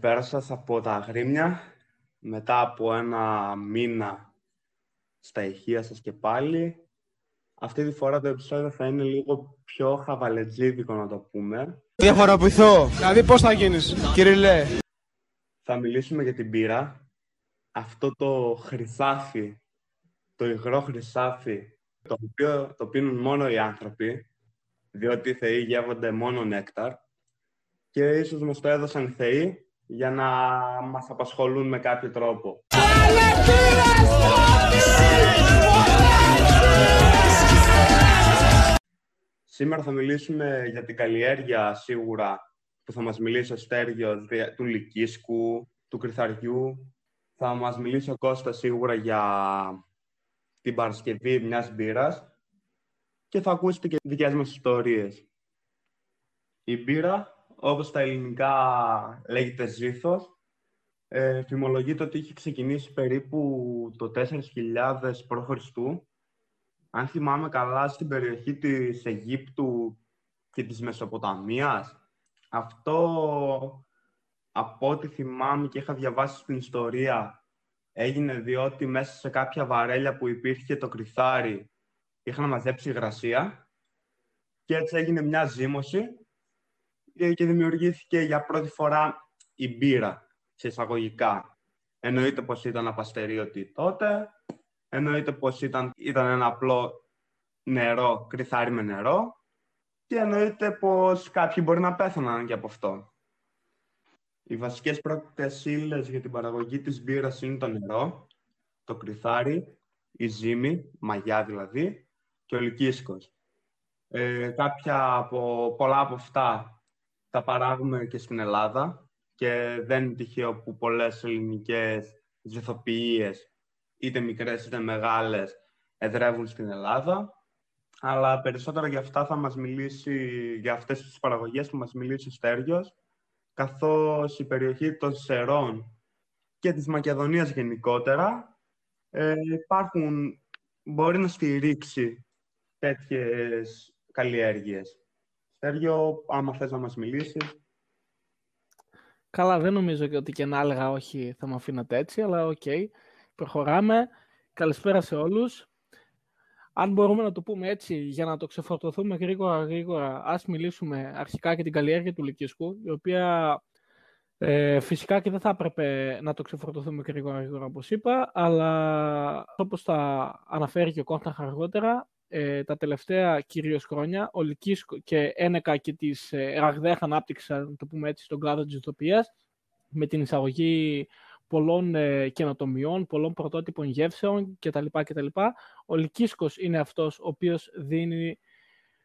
Καλησπέρα σας από τα Αγρίμια. Μετά από ένα μήνα στα ηχεία σας και πάλι. Αυτή τη φορά το επεισόδιο θα είναι λίγο πιο χαβαλετζίδικο να το πούμε. Διαφοροποιηθώ. Δηλαδή πώς θα γίνεις, Λέ; Θα μιλήσουμε για την πύρα. Αυτό το χρυσάφι, το υγρό χρυσάφι, το οποίο το πίνουν μόνο οι άνθρωποι, διότι οι θεοί γεύονται μόνο νέκταρ και ίσως μας το έδωσαν οι θεοί για να μας απασχολούν με κάποιο τρόπο. Σήμερα θα μιλήσουμε για την καλλιέργεια σίγουρα που θα μας μιλήσει ο Στέργιος του Λυκίσκου, του Κρυθαριού. Θα μας μιλήσει ο Κώστας σίγουρα για την Παρασκευή μιας μπύρας και θα ακούσετε και δικές μας ιστορίες. Η μπύρα όπως τα ελληνικά λέγεται ζήθος, ε, φημολογείται ότι είχε ξεκινήσει περίπου το 4.000 π.Χ. Αν θυμάμαι καλά, στην περιοχή της Αιγύπτου και της Μεσοποταμίας. Αυτό, από ό,τι θυμάμαι και είχα διαβάσει στην ιστορία, έγινε διότι μέσα σε κάποια βαρέλια που υπήρχε το κρυθάρι είχαν μαζέψει υγρασία και έτσι έγινε μια ζύμωση και δημιουργήθηκε για πρώτη φορά η μπύρα, σε εισαγωγικά. Εννοείται πως ήταν απαστερίωτη τότε, εννοείται πως ήταν, ήταν ένα απλό νερό, κρυθάρι με νερό και εννοείται πως κάποιοι μπορεί να πέθαναν και από αυτό. Οι βασικές πρώτες ύλες για την παραγωγή της μπύρας είναι το νερό, το κρυθάρι, η ζύμη, μαγιά δηλαδή, και ο λυκίσκος. Ε, κάποια από, πολλά από αυτά τα παράγουμε και στην Ελλάδα και δεν είναι τυχαίο που πολλές ελληνικές ζυθοποιίες, είτε μικρές είτε μεγάλες, εδρεύουν στην Ελλάδα. Αλλά περισσότερο για αυτά θα μας μιλήσει, για αυτές τις παραγωγές που μας μιλήσει ο Στέργιος, καθώς η περιοχή των Σερών και της Μακεδονίας γενικότερα ε, υπάρχουν, μπορεί να στηρίξει τέτοιες καλλιέργειες. Σέργιο, άμα θες να μας μιλήσεις. Καλά, δεν νομίζω ότι και να έλεγα όχι θα με αφήνατε έτσι, αλλά OK. Okay. Προχωράμε. Καλησπέρα σε όλους. Αν μπορούμε να το πούμε έτσι, για να το ξεφορτωθούμε γρήγορα γρήγορα, ας μιλήσουμε αρχικά για την καλλιέργεια του Λυκίσκου, η οποία ε, φυσικά και δεν θα έπρεπε να το ξεφορτωθούμε γρήγορα γρήγορα όπως είπα, αλλά όπως θα αναφέρει και ο Κόντα αργότερα, ε, τα τελευταία κυρίως χρόνια, ο Λυκίσκο και ένεκα και της ε, ραγδαία ανάπτυξη, να το πούμε έτσι, στον κλάδο της ηθοποιίας, με την εισαγωγή πολλών ε, καινοτομιών, πολλών πρωτότυπων γεύσεων κτλ. κτλ. Ο Λυκίσκος είναι αυτός ο οποίος δίνει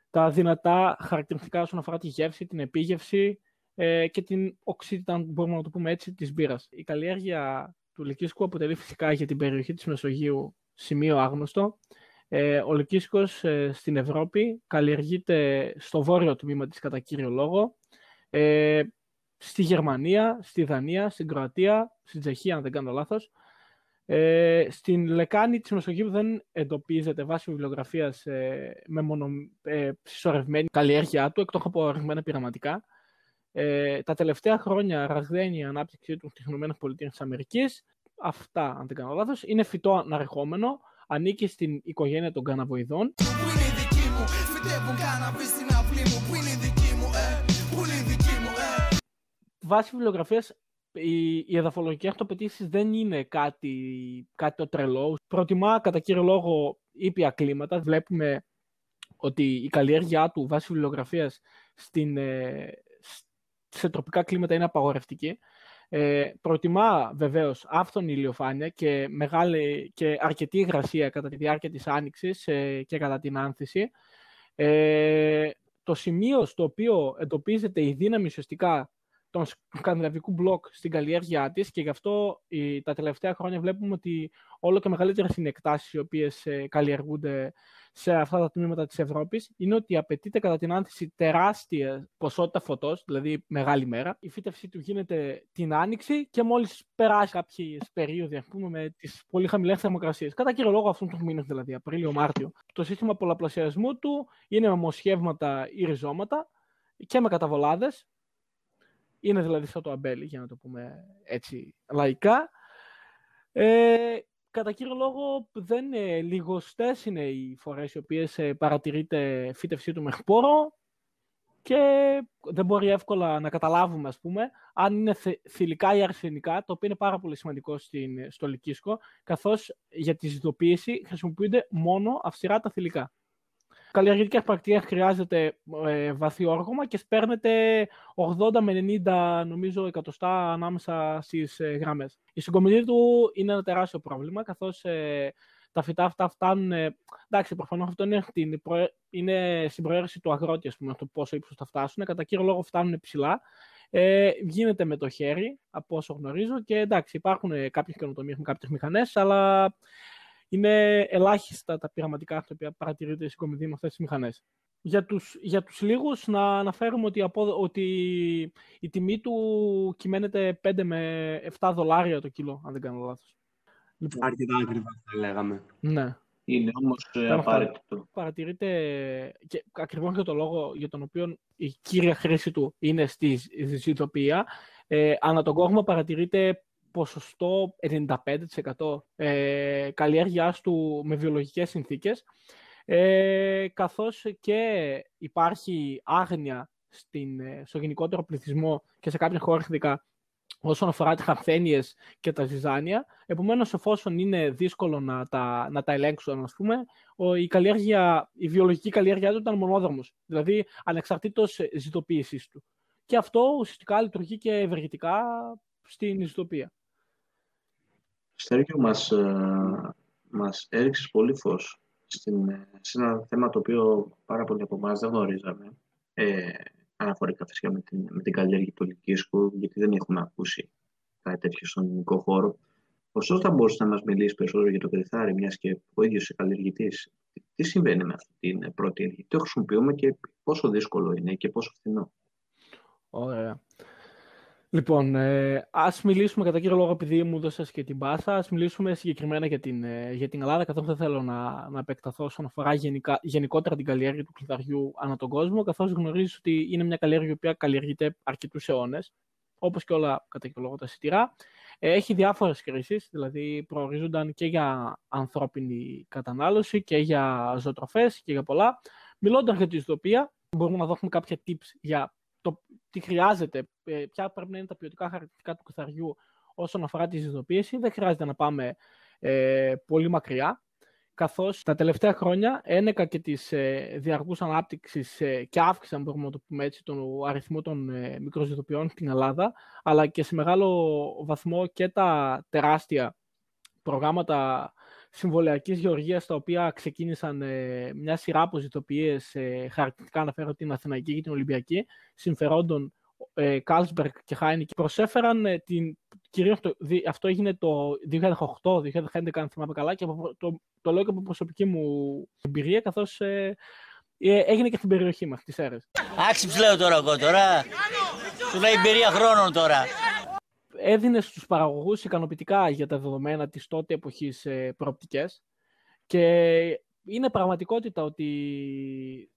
τα δυνατά χαρακτηριστικά όσον αφορά τη γεύση, την επίγευση ε, και την οξύτητα, μπορούμε να το πούμε έτσι, της μπύρας. Η καλλιέργεια του Λυκίσκου αποτελεί φυσικά για την περιοχή της Μεσογείου σημείο άγνωστο. Ε, ο Λυκίσκος ε, στην Ευρώπη καλλιεργείται στο βόρειο τμήμα της κατά κύριο λόγο, ε, στη Γερμανία, στη Δανία, στην Κροατία, στην Τσεχία αν δεν κάνω λάθος. Ε, στην λεκάνη της Μεσογείου δεν εντοπίζεται βάσει βιβλιογραφίας ε, με μονο, ε, συσσωρευμένη καλλιέργειά του, εκτός από ορισμένα πειραματικά. Ε, τα τελευταία χρόνια ραγδαίνει η ανάπτυξη του στις ΗΠΑ. Αυτά, αν δεν κάνω λάθος, είναι φυτό αναρχόμενο, ανήκει στην οικογένεια των καναβοειδών. Βάσει βιβλιογραφίας, η, η εδαφολογική αυτοπετήση δεν είναι κάτι, κάτι το τρελό. Προτιμά κατά κύριο λόγο ήπια κλίματα. Βλέπουμε ότι η καλλιέργειά του βάσει βιβλιογραφίας ε, σε τροπικά κλίματα είναι απαγορευτική. Ε, προτιμά βεβαίως άφθονη ηλιοφάνεια και, μεγάλη, και αρκετή υγρασία κατά τη διάρκεια της άνοιξης ε, και κατά την άνθηση. Ε, το σημείο στο οποίο εντοπίζεται η δύναμη ουσιαστικά των σκανδιναβικού μπλοκ στην καλλιέργειά της και γι' αυτό τα τελευταία χρόνια βλέπουμε ότι όλο και μεγαλύτερες είναι εκτάσεις οι οποίες ε, καλλιεργούνται σε αυτά τα τμήματα της Ευρώπης είναι ότι απαιτείται κατά την άνθηση τεράστια ποσότητα φωτός, δηλαδή μεγάλη μέρα. Η φύτευσή του γίνεται την άνοιξη και μόλις περάσει κάποιες περίοδοι, ας πούμε, με τις πολύ χαμηλές θερμοκρασίες. Κατά κύριο λόγο αυτούς τους μήνες, δηλαδή Απρίλιο-Μάρτιο. Το σύστημα πολλαπλασιασμού του είναι με μοσχεύματα ή ριζώματα και με καταβολάδες είναι δηλαδή σαν το αμπέλι, για να το πούμε έτσι λαϊκά. Ε, κατά κύριο λόγο δεν είναι λιγοστές είναι οι φορές οι οποίες ε, παρατηρείται φύτευσή του με χπόρο και δεν μπορεί εύκολα να καταλάβουμε, ας πούμε, αν είναι θηλυκά ή αρσενικά, το οποίο είναι πάρα πολύ σημαντικό στην, στο λυκίσκο, καθώς για τη ζητοποίηση χρησιμοποιούνται μόνο αυστηρά τα θηλυκά. Καλλιεργητική πρακτική χρειάζεται ε, βαθύ όργωμα και σπέρνετε 80 με 90 νομίζω εκατοστά ανάμεσα στις ε, γραμμές. Η συγκομιδή του είναι ένα τεράστιο πρόβλημα, καθώς ε, τα φυτά αυτά φτάνουν. Ε, εντάξει, προφανώς αυτό είναι, την, είναι στην προαίρεση του αγρότη, ας πούμε, το πόσο ύψος θα φτάσουν. Κατά κύριο λόγο φτάνουν ψηλά. Ε, γίνεται με το χέρι, από όσο γνωρίζω. Και εντάξει, υπάρχουν κάποιες καινοτομίες με κάποιες μηχανές, αλλά είναι ελάχιστα τα πειραματικά τα οποία παρατηρείται η συγκομιδή με αυτέ τι μηχανές. Για τους, για τους λίγους να αναφέρουμε ότι, από, ότι η τιμή του κυμαίνεται 5 με 7 δολάρια το κιλό, αν δεν κάνω λάθος. Λοιπόν, Αρκετά ακριβά θα λέγαμε. Ναι. Είναι όμως ε, απαραίτητο. Παρατηρείται και ακριβώς για τον λόγο για τον οποίο η κύρια χρήση του είναι στη ζητοπία. Ε, ανά τον κόσμο παρατηρείται ποσοστό 95% ε, καλλιέργειάς του με βιολογικές συνθήκες, ε, καθώς και υπάρχει άγνοια στην, ε, στο γενικότερο πληθυσμό και σε κάποια χώρα όσον αφορά τις χαρθένιες και τα ζυζάνια. Επομένως, εφόσον είναι δύσκολο να τα, να τα ελέγξουν, ας πούμε, η, καλλιέργεια, η βιολογική καλλιέργεια του ήταν μονόδρομος, δηλαδή ανεξαρτήτως ζητοποίησης του. Και αυτό ουσιαστικά λειτουργεί και ευεργετικά στην ζητοπία. Στέργιο, μας, ε, μας έριξες πολύ φως στην, σε ένα θέμα το οποίο πάρα πολλοί από εμάς δεν γνωρίζαμε. Ε, αναφορικά φυσικά με την, με την καλλιέργεια του Λυκίσκου, γιατί δεν έχουμε ακούσει κάτι τέτοιο στον ελληνικό χώρο. Ωστόσο, θα μπορούσες να μας μιλήσεις περισσότερο για το κρυθάρι, μιας και ο ίδιος είσαι καλλιεργητής. Τι συμβαίνει με αυτή την πρώτη έργη, τι το χρησιμοποιούμε και πόσο δύσκολο είναι και πόσο φθηνό; Ωραία. Λοιπόν, ε, ας μιλήσουμε κατά κύριο λόγο, επειδή μου δώσες και την πάσα, ας μιλήσουμε συγκεκριμένα για την, ε, για την Ελλάδα, καθώς δεν θέλω να, να επεκταθώ όσον αφορά γενικά, γενικότερα την καλλιέργεια του κλειδαριού ανά τον κόσμο, καθώς γνωρίζεις ότι είναι μια καλλιέργεια που καλλιεργείται αρκετούς αιώνες, όπως και όλα κατά κύριο λόγο τα σιτηρά. Ε, έχει διάφορες κρίσεις, δηλαδή προορίζονταν και για ανθρώπινη κατανάλωση και για ζωοτροφές και για πολλά. Μιλώντας για τη ιστοπία, μπορούμε να δώσουμε κάποια tips για το τι χρειάζεται, ε, ποια πρέπει να είναι τα ποιοτικά χαρακτηριστικά του καθαριού όσον αφορά τη ζητοποίηση. Δεν χρειάζεται να πάμε ε, πολύ μακριά, καθώς τα τελευταία χρόνια ένεκα και της ε, διαρκούς ανάπτυξης ε, και αύξησαν, μπορούμε να το πούμε έτσι, τον αριθμό των ε, στην Ελλάδα, αλλά και σε μεγάλο βαθμό και τα τεράστια προγράμματα συμβολαιακής γεωργίας, τα οποία ξεκίνησαν ε, μια σειρά από ζυθοποιίες, ε, χαρακτηριστικά αναφέρω την Αθηναϊκή και την Ολυμπιακή, συμφερόντων ε, Carlsberg και Χάινικ, προσέφεραν ε, την. Κυρίως το, αυτό έγινε το 2008-2011, αν θυμάμαι καλά, και το, το λέω και από προσωπική μου εμπειρία, καθώς ε, ε, έγινε και στην περιοχή μας, τις αίρες. Άξιψ λέω τώρα εγώ τώρα. Σου λέει εμπειρία χρόνων τώρα έδινε στους παραγωγούς ικανοποιητικά για τα δεδομένα της τότε εποχής ε, προοπτικές και είναι πραγματικότητα ότι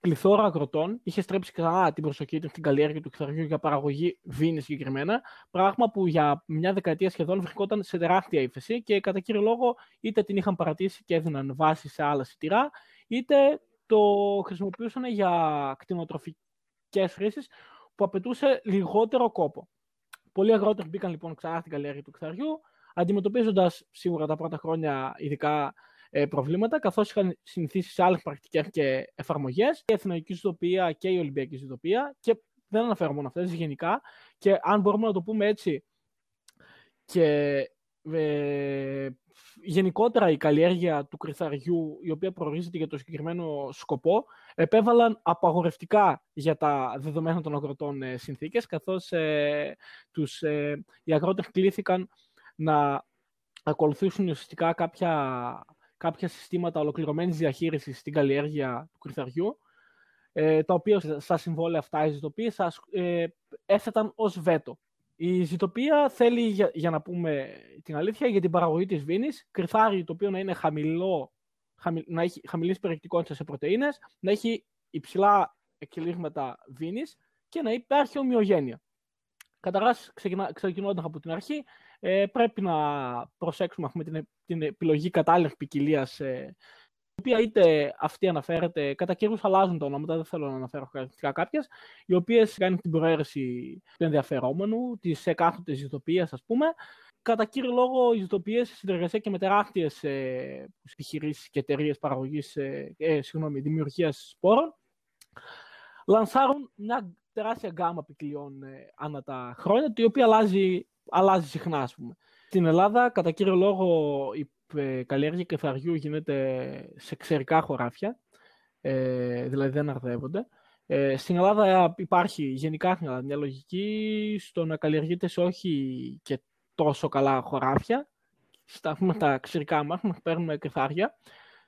πληθώρα αγροτών είχε στρέψει ξανά την προσοχή τους στην καλλιέργεια του κιθαριού για παραγωγή βίνης συγκεκριμένα. Πράγμα που για μια δεκαετία σχεδόν βρισκόταν σε τεράστια ύφεση και κατά κύριο λόγο είτε την είχαν παρατήσει και έδιναν βάση σε άλλα σιτηρά, είτε το χρησιμοποιούσαν για κτηνοτροφικές χρήσεις που απαιτούσε λιγότερο κόπο. Πολλοί αγρότες μπήκαν λοιπόν ξανά στην καλλιέργεια του κθαριού, αντιμετωπίζοντας σίγουρα τα πρώτα χρόνια ειδικά ε, προβλήματα, καθώς είχαν συνηθίσει σε άλλες πρακτικές και εφαρμογές, η Εθνική Ζητοπία και η Ολυμπιακή Ζητοπία. Και δεν αναφέρω μόνο αυτές, γενικά. Και αν μπορούμε να το πούμε έτσι, και ε, γενικότερα η καλλιέργεια του κρυθαριού, η οποία προορίζεται για το συγκεκριμένο σκοπό, επέβαλαν απαγορευτικά για τα δεδομένα των αγροτών ε, συνθήκες, καθώς ε, τους, ε, οι αγρότες κλήθηκαν να ακολουθήσουν ουσιαστικά κάποια, κάποια συστήματα ολοκληρωμένης διαχείρισης στην καλλιέργεια του κρυθαριού, ε, τα οποία στα συμβόλαια αυτά οι ζητοποίησεις ε, έθεταν ως βέτο. Η ζητοπία θέλει, για, για, να πούμε την αλήθεια, για την παραγωγή της βίνης, κρυθάρι το οποίο να είναι χαμηλό, χαμη, να έχει χαμηλής περιεκτικότητας σε πρωτεΐνες, να έχει υψηλά εκκυλίγματα βίνης και να υπάρχει ομοιογένεια. Καταρχάς, ξεκινώντας από την αρχή, ε, πρέπει να προσέξουμε πούμε, την, την επιλογή κατάλληλη ποικιλία, ε, η οποία είτε αυτή αναφέρεται, κατά καιρούς αλλάζουν τα ονόματα, δεν θέλω να αναφέρω χαρακτηριστικά κάποιες, οι οποίες κάνουν την προαίρεση του ενδιαφερόμενου, της εκάστοτε ζητοπία, ας πούμε. Κατά κύριο λόγο, οι ζητοπίε σε συνεργασία και με τεράστιες ε, επιχειρήσεις και εταιρείες παραγωγής, ε, ε, συγγνώμη, δημιουργίας σπόρων, λανσάρουν μια τεράστια γκάμα ποικιλιών ε, ανά τα χρόνια, η οποία αλλάζει, αλλάζει συχνά, ας πούμε. Στην Ελλάδα, κατά κύριο λόγο, η ε, καλλιέργεια κεφαριού γίνεται σε ξερικά χωράφια, ε, δηλαδή δεν αρδεύονται. Ε, στην Ελλάδα υπάρχει γενικά μια λογική στο να καλλιεργείται σε όχι και τόσο καλά χωράφια. Στα τα ξερικά μας, παίρνουμε κεφάρια.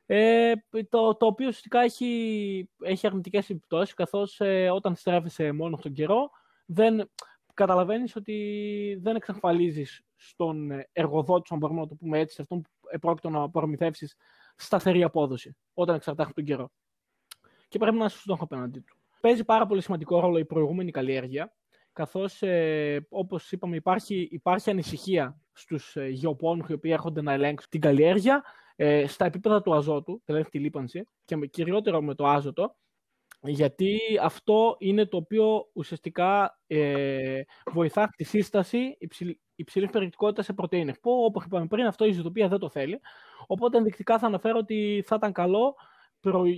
Ε, το, το οποίο ουσιαστικά έχει, έχει αρνητικές επιπτώσεις, καθώς ε, όταν στρέφεσαι μόνος στον καιρό, δεν καταλαβαίνεις ότι δεν εξασφαλίζεις στον εργοδότη, αν μπορούμε να το πούμε έτσι, σε αυτόν που επρόκειτο να προμηθεύσεις σταθερή απόδοση, όταν εξαρτάται τον καιρό. Και πρέπει να είσαι στον απέναντί του. Παίζει πάρα πολύ σημαντικό ρόλο η προηγούμενη καλλιέργεια, καθώς, ε, όπως είπαμε, υπάρχει, υπάρχει ανησυχία στους ε, γεωπόνους οι οποίοι έρχονται να ελέγξουν την καλλιέργεια, ε, στα επίπεδα του αζότου, δηλαδή τη λίπανση, και με, κυριότερο με το άζωτο, γιατί αυτό είναι το οποίο ουσιαστικά ε, βοηθά τη σύσταση υψηλή, υψηλής περιεκτικότητας σε πρωτενη. Που όπως είπαμε πριν, αυτό η ισοτοπία δεν το θέλει. Οπότε ενδεικτικά θα αναφέρω ότι θα ήταν καλό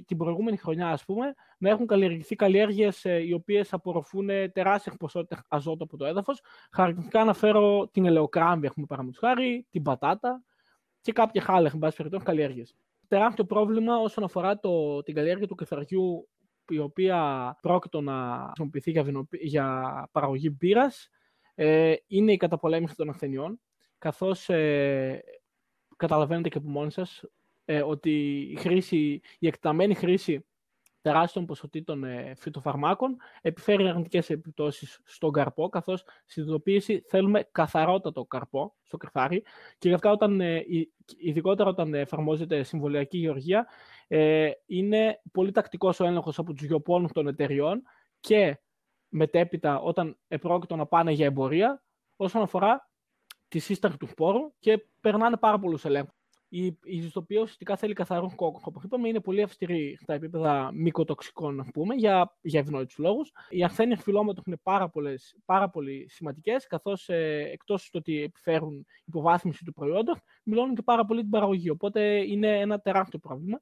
την προηγούμενη χρονιά, ας πούμε, να έχουν καλλιεργηθεί καλλιέργειες ε, οι οποίες απορροφούν τεράστια ποσότητα αζότου από το έδαφος. Χαρακτηριστικά αναφέρω την ελαιοκράμβη, έχουμε παραδείγματος χάρη, την πατάτα, και κάποια άλλα, εν πάση περιπτώσει, καλλιέργειες. Τεράστιο πρόβλημα όσον αφορά το, την καλλιέργεια του κεφαριού, η οποία πρόκειται να χρησιμοποιηθεί για, για παραγωγή μπύρας, ε, είναι η καταπολέμηση των ασθενειών. Καθώς ε, καταλαβαίνετε και από μόνοι σας ε, ότι η, χρήση, η εκταμένη χρήση τεράστιων ποσοτήτων ε, φυτοφαρμάκων επιφέρει αρνητικές επιπτώσεις στον καρπό, καθώς στη ειδοποίηση θέλουμε καθαρότατο καρπό στο κρυφάρι και ειδικά όταν, ε, ειδικότερα όταν εφαρμόζεται συμβολιακή γεωργία ε, είναι πολύ τακτικός ο έλεγχος από τους γεωπόνους των εταιριών και μετέπειτα όταν επρόκειτο να πάνε για εμπορία όσον αφορά τη σύσταση του σπόρου και περνάνε πάρα πολλούς ελέγχους η, η ζυστοπία ουσιαστικά θέλει καθαρό κόκκο. Όπως είπαμε, είναι πολύ αυστηρή στα επίπεδα μικοτοξικών, να πούμε, για, για ευνόητους λόγους. Οι ασθένειες φυλώματο είναι πάρα, πολλές, πάρα πολύ σημαντικές, καθώς ε, εκτός του ότι επιφέρουν υποβάθμιση του προϊόντος, μιλώνουν και πάρα πολύ την παραγωγή. Οπότε είναι ένα τεράστιο πρόβλημα.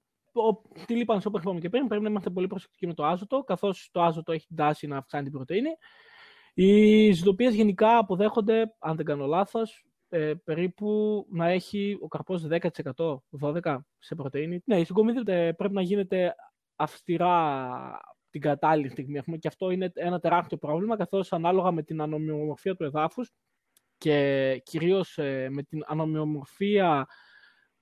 Τη λίπανση, όπω είπαμε και πριν, πρέπει να είμαστε πολύ προσεκτικοί με το άζωτο, καθώς το άζωτο έχει την τάση να αυξάνει την πρωτενη. Οι ζυτοπίε γενικά αποδέχονται, αν δεν κάνω λάθος, ε, περίπου να έχει ο καρπός 10%, 12% σε πρωτεΐνη. Ναι, η συγκομιδή πρέπει να γίνεται αυστηρά την κατάλληλη στιγμή. Και αυτό είναι ένα τεράστιο πρόβλημα, καθώς ανάλογα με την ανομοιομορφία του εδάφους και κυρίως ε, με την ανομοιομορφία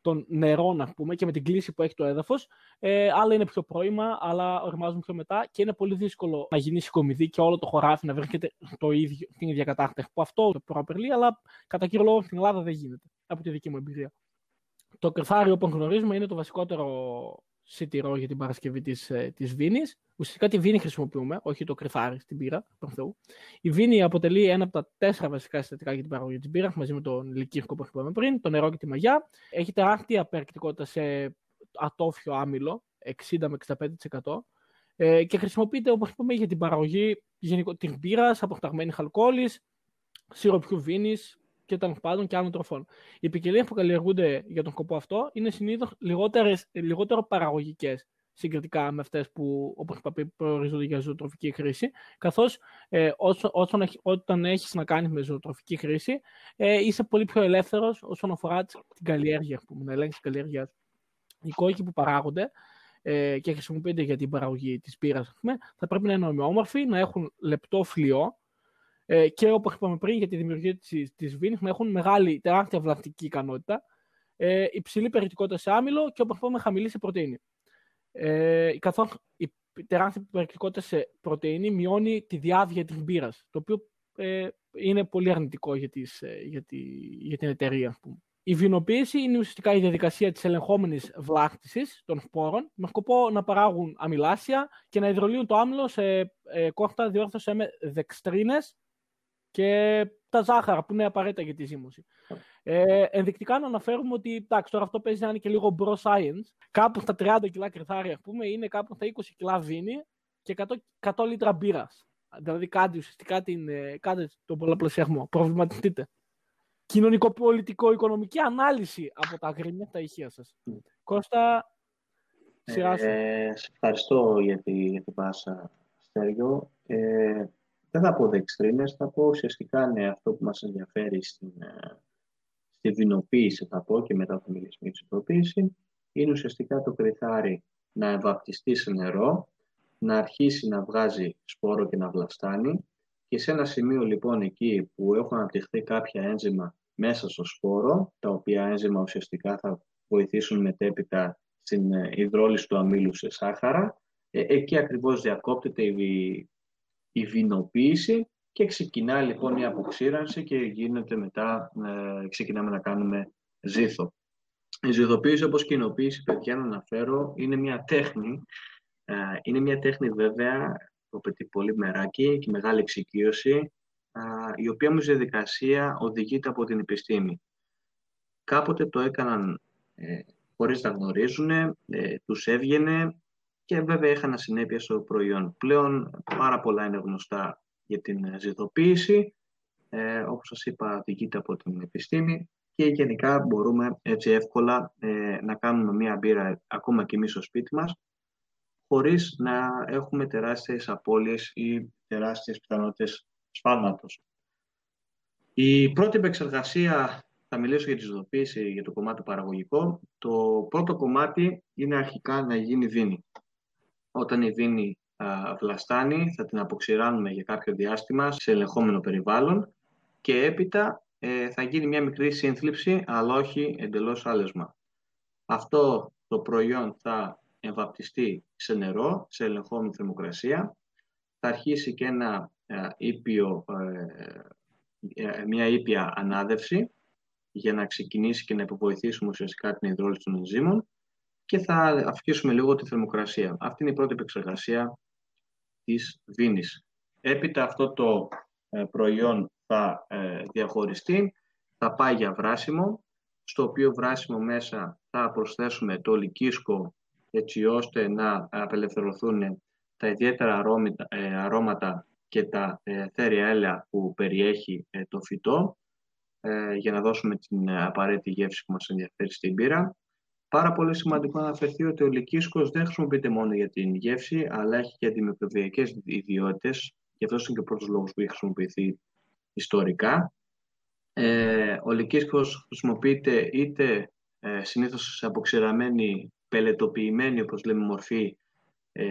των νερών, ας πούμε, και με την κλίση που έχει το έδαφος. Ε, άλλα είναι πιο πρώιμα, άλλα οριμάζουν πιο μετά και είναι πολύ δύσκολο να γίνει συγκομιδή και όλο το χωράφι να βρίσκεται το ίδιο, την ίδια κατάσταση. Που αυτό το προαπερλεί, αλλά κατά κύριο λόγο στην Ελλάδα δεν γίνεται, από τη δική μου εμπειρία. Το κρυφάριο, όπως γνωρίζουμε, είναι το βασικότερο σιτηρό για την Παρασκευή της, ε, της Βίνης. Ουσιαστικά τη Βίνη χρησιμοποιούμε, όχι το κρυφάρι στην πύρα, προς Θεού. Η Βίνη αποτελεί ένα από τα τέσσερα βασικά συστατικά για την παραγωγή της μπύρας, μαζί με τον λυκύρκο που είπαμε πριν, το νερό και τη μαγιά. Έχει τεράστια περιεκτικότητα σε ατόφιο άμυλο, 60 με 65%. Ε, και χρησιμοποιείται, όπως είπαμε, για την παραγωγή την μπύρας, αποκταγμένη χαλκόλης, σιροπιού βίνης, και των πάντων και άλλων τροφών. Οι ποικιλίε που καλλιεργούνται για τον σκοπό αυτό είναι συνήθως λιγότερο παραγωγικές συγκριτικά με αυτές που, όπως είπα, προορίζονται για ζωοτροφική χρήση. Καθώς ε, όταν έχεις να κάνεις με ζωοτροφική χρήση, ε, είσαι πολύ πιο ελεύθερος όσον αφορά την καλλιέργεια, που να ελέγξεις την καλλιέργεια Οι κόκκι που παράγονται ε, και χρησιμοποιούνται για την παραγωγή της πύρας, θα πρέπει να είναι ομοιόμορφοι, να έχουν λεπτό φλοιό, ε, και όπως είπαμε πριν για τη δημιουργία της της Βίνης να έχουν μεγάλη, τεράστια βλαστική ικανότητα, ε, υψηλή περιεκτικότητα σε άμυλο και όπως είπαμε χαμηλή σε πρωτενη. Ε, καθώς η τεράστια περιεκτικότητα σε πρωτενη μειώνει τη διάβια της μπύρας, το οποίο ε, είναι πολύ αρνητικό για, τις, ε, για, τη, για την εταιρεία. Πούμε. Η βινοποίηση είναι ουσιαστικά η διαδικασία της ελεγχόμενης βλάχτισης των σπόρων με σκοπό να παράγουν αμυλάσια και να υδρολύουν το άμυλο σε ε, κόρτα διόρθωση με δεξτρίνες και τα ζάχαρα που είναι απαραίτητα για τη ζύμωση. Ε, ενδεικτικά να αναφέρουμε ότι εντάξει, τώρα αυτό παίζει να είναι και λίγο bro science. Κάπου στα 30 κιλά κρυθάρια, ας πούμε, είναι κάπου στα 20 κιλά βίνη και 100, 100 λίτρα μπύρας. Δηλαδή κάτι ουσιαστικά την, ε, κάντε τον πολλαπλασιασμό. Προβληματιστείτε. Κοινωνικο-πολιτικο-οικονομική ανάλυση από τα αγρίνια τα ηχεία σας. Κώστα, σειρά Ε, σε ευχαριστώ για, τη, για την πάσα, Στέργιο. Ε, δεν θα πω δεξτρίνες, θα πω ουσιαστικά ναι, αυτό που μας ενδιαφέρει στην, ε, στη βινοποίηση, θα πω και μετά θα μιλήσουμε για τη βινοποίηση, είναι ουσιαστικά το κρυθάρι να ευαπτιστεί σε νερό, να αρχίσει να βγάζει σπόρο και να βλαστάνει. Και σε ένα σημείο λοιπόν εκεί που έχουν αναπτυχθεί κάποια ένζημα μέσα στο σπόρο, τα οποία ένζημα ουσιαστικά θα βοηθήσουν μετέπειτα στην ε, υδρόλυση του αμύλου σε σάχαρα, ε, εκεί ακριβώς διακόπτεται η, η βινοποίηση και ξεκινά λοιπόν η αποξήρανση και γίνεται μετά, ε, ξεκινάμε να κάνουμε ζήθο. Η ζυθοποίηση όπως και η κοινοποίηση, παιδιά, να αναφέρω, είναι μια τέχνη. Ε, είναι μια τέχνη βέβαια που απαιτεί πολύ μεράκι και μεγάλη εξοικείωση, ε, η οποία όμως διαδικασία οδηγείται από την επιστήμη. Κάποτε το έκαναν ε, χωρίς να γνωρίζουν, ε, τους έβγαινε και βέβαια είχαν συνέπεια στο προϊόν. Πλέον πάρα πολλά είναι γνωστά για την ζητοποίηση. Ε, όπως σας είπα, διηγείται από την επιστήμη και γενικά μπορούμε έτσι εύκολα ε, να κάνουμε μία μπύρα ακόμα και εμείς στο σπίτι μας χωρίς να έχουμε τεράστιες απώλειες ή τεράστιες πιθανότητες σφάλματος. Η πρώτη επεξεργασία, θα μιλήσω για τη ζωτοποίηση, για το κομμάτι παραγωγικό. Το πρώτο κομμάτι είναι αρχικά να γίνει δίνη. Όταν η δίνη βλαστάνει, θα την αποξηράνουμε για κάποιο διάστημα σε ελεγχόμενο περιβάλλον και έπειτα ε, θα γίνει μια μικρή σύνθλιψη, αλλά όχι εντελώς άλεσμα. Αυτό το προϊόν θα εμβαπτιστεί σε νερό, σε ελεγχόμενη θερμοκρασία, θα αρχίσει και ένα ε, ήπιο, ε, μια ήπια ανάδευση για να ξεκινήσει και να υποβοηθήσουμε ουσιαστικά την υδρόλυση των ενζήμων και θα αυξήσουμε λίγο τη θερμοκρασία. Αυτή είναι η πρώτη επεξεργασία της βίνης. Έπειτα αυτό το ε, προϊόν θα ε, διαχωριστεί, θα πάει για βράσιμο, στο οποίο βράσιμο μέσα θα προσθέσουμε το λυκίσκο έτσι ώστε να απελευθερωθούν τα ιδιαίτερα ε, αρώματα και τα θέρια έλαια που περιέχει το φυτό για να δώσουμε την απαραίτητη γεύση που μας ενδιαφέρει στην πύρα. Πάρα πολύ σημαντικό να αναφερθεί ότι ο λυκίσκος δεν χρησιμοποιείται μόνο για την γεύση, αλλά έχει και αντιμικροβιακέ ιδιότητες. Και αυτό είναι και ο πρώτος λόγος που έχει χρησιμοποιηθεί ιστορικά. Ε, ο λυκίσκος χρησιμοποιείται είτε ε, συνήθως σε αποξηραμένη, πελετοποιημένη, όπως λέμε, μορφή ε,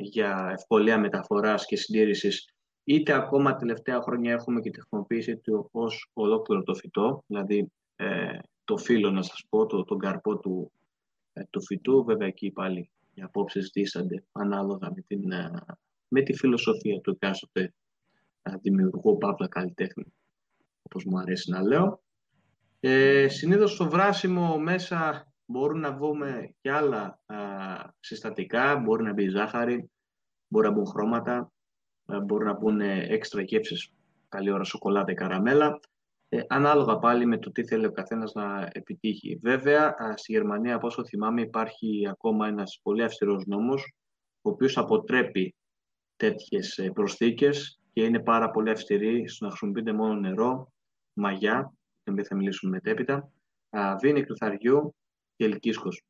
για ευκολία μεταφοράς και συντήρησης, είτε ακόμα τελευταία χρόνια έχουμε και τη χρησιμοποίηση του ως ολόκληρο το φυτό, δηλαδή ε, το φύλλο να σας πω, το, τον καρπό του, ε, του φυτού. Βέβαια εκεί πάλι οι απόψεις δίστανται ανάλογα με, την, ε, με τη φιλοσοφία του εκάστοτε ε, δημιουργού παύλα καλλιτέχνη, όπως μου αρέσει να λέω. Ε, συνήθως στο βράσιμο μέσα μπορούν να βγούμε και άλλα α, συστατικά, μπορεί να μπει ζάχαρη, μπορεί να μπουν χρώματα, μπορεί να μπουν έξτρα γεύσεις, καλή ώρα σοκολάτα ή καραμέλα. Ε, ανάλογα πάλι με το τι θέλει ο καθένας να επιτύχει. Βέβαια, στη Γερμανία, από όσο θυμάμαι, υπάρχει ακόμα ένας πολύ αυστηρός νόμος, ο οποίος αποτρέπει τέτοιες ε, προσθήκες και είναι πάρα πολύ αυστηρή στο να χρησιμοποιείται μόνο νερό, μαγιά, την οποία θα μιλήσουμε μετέπειτα, βίνη κρυθαριού και ελκύσκος.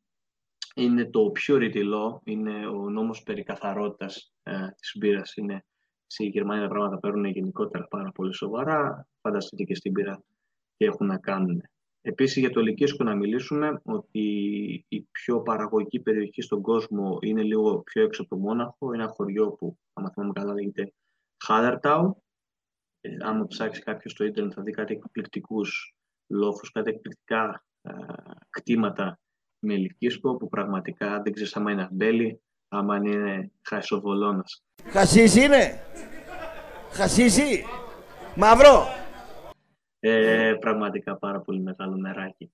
Είναι το πιο ρητηλό, είναι ο νόμος περί καθαρότητας ε, της μπύρας. Είναι στη Γερμανία τα πράγματα παίρνουν γενικότερα πάρα πολύ σοβαρά. Φανταστείτε και στην πύρα τι έχουν να κάνουν. Επίσης για το Λυκίσκο να μιλήσουμε ότι η πιο παραγωγική περιοχή στον κόσμο είναι λίγο πιο έξω από το Μόναχο. Είναι ένα χωριό που, αν θυμάμαι καλά, λέγεται Χάδαρτάου. Ε, άμα ψάξει κάποιος στο ίντερνετ θα δει κάτι εκπληκτικούς λόφους, κάτι εκπληκτικά ε, κτήματα με Λυκίσκο που πραγματικά δεν ξέρεις άμα είναι αμπέλι, άμα είναι χασοβολώνας. Χασίσι είναι. Χασίσι. Μαύρο. Ε, πραγματικά πάρα πολύ μεγάλο νεράκι.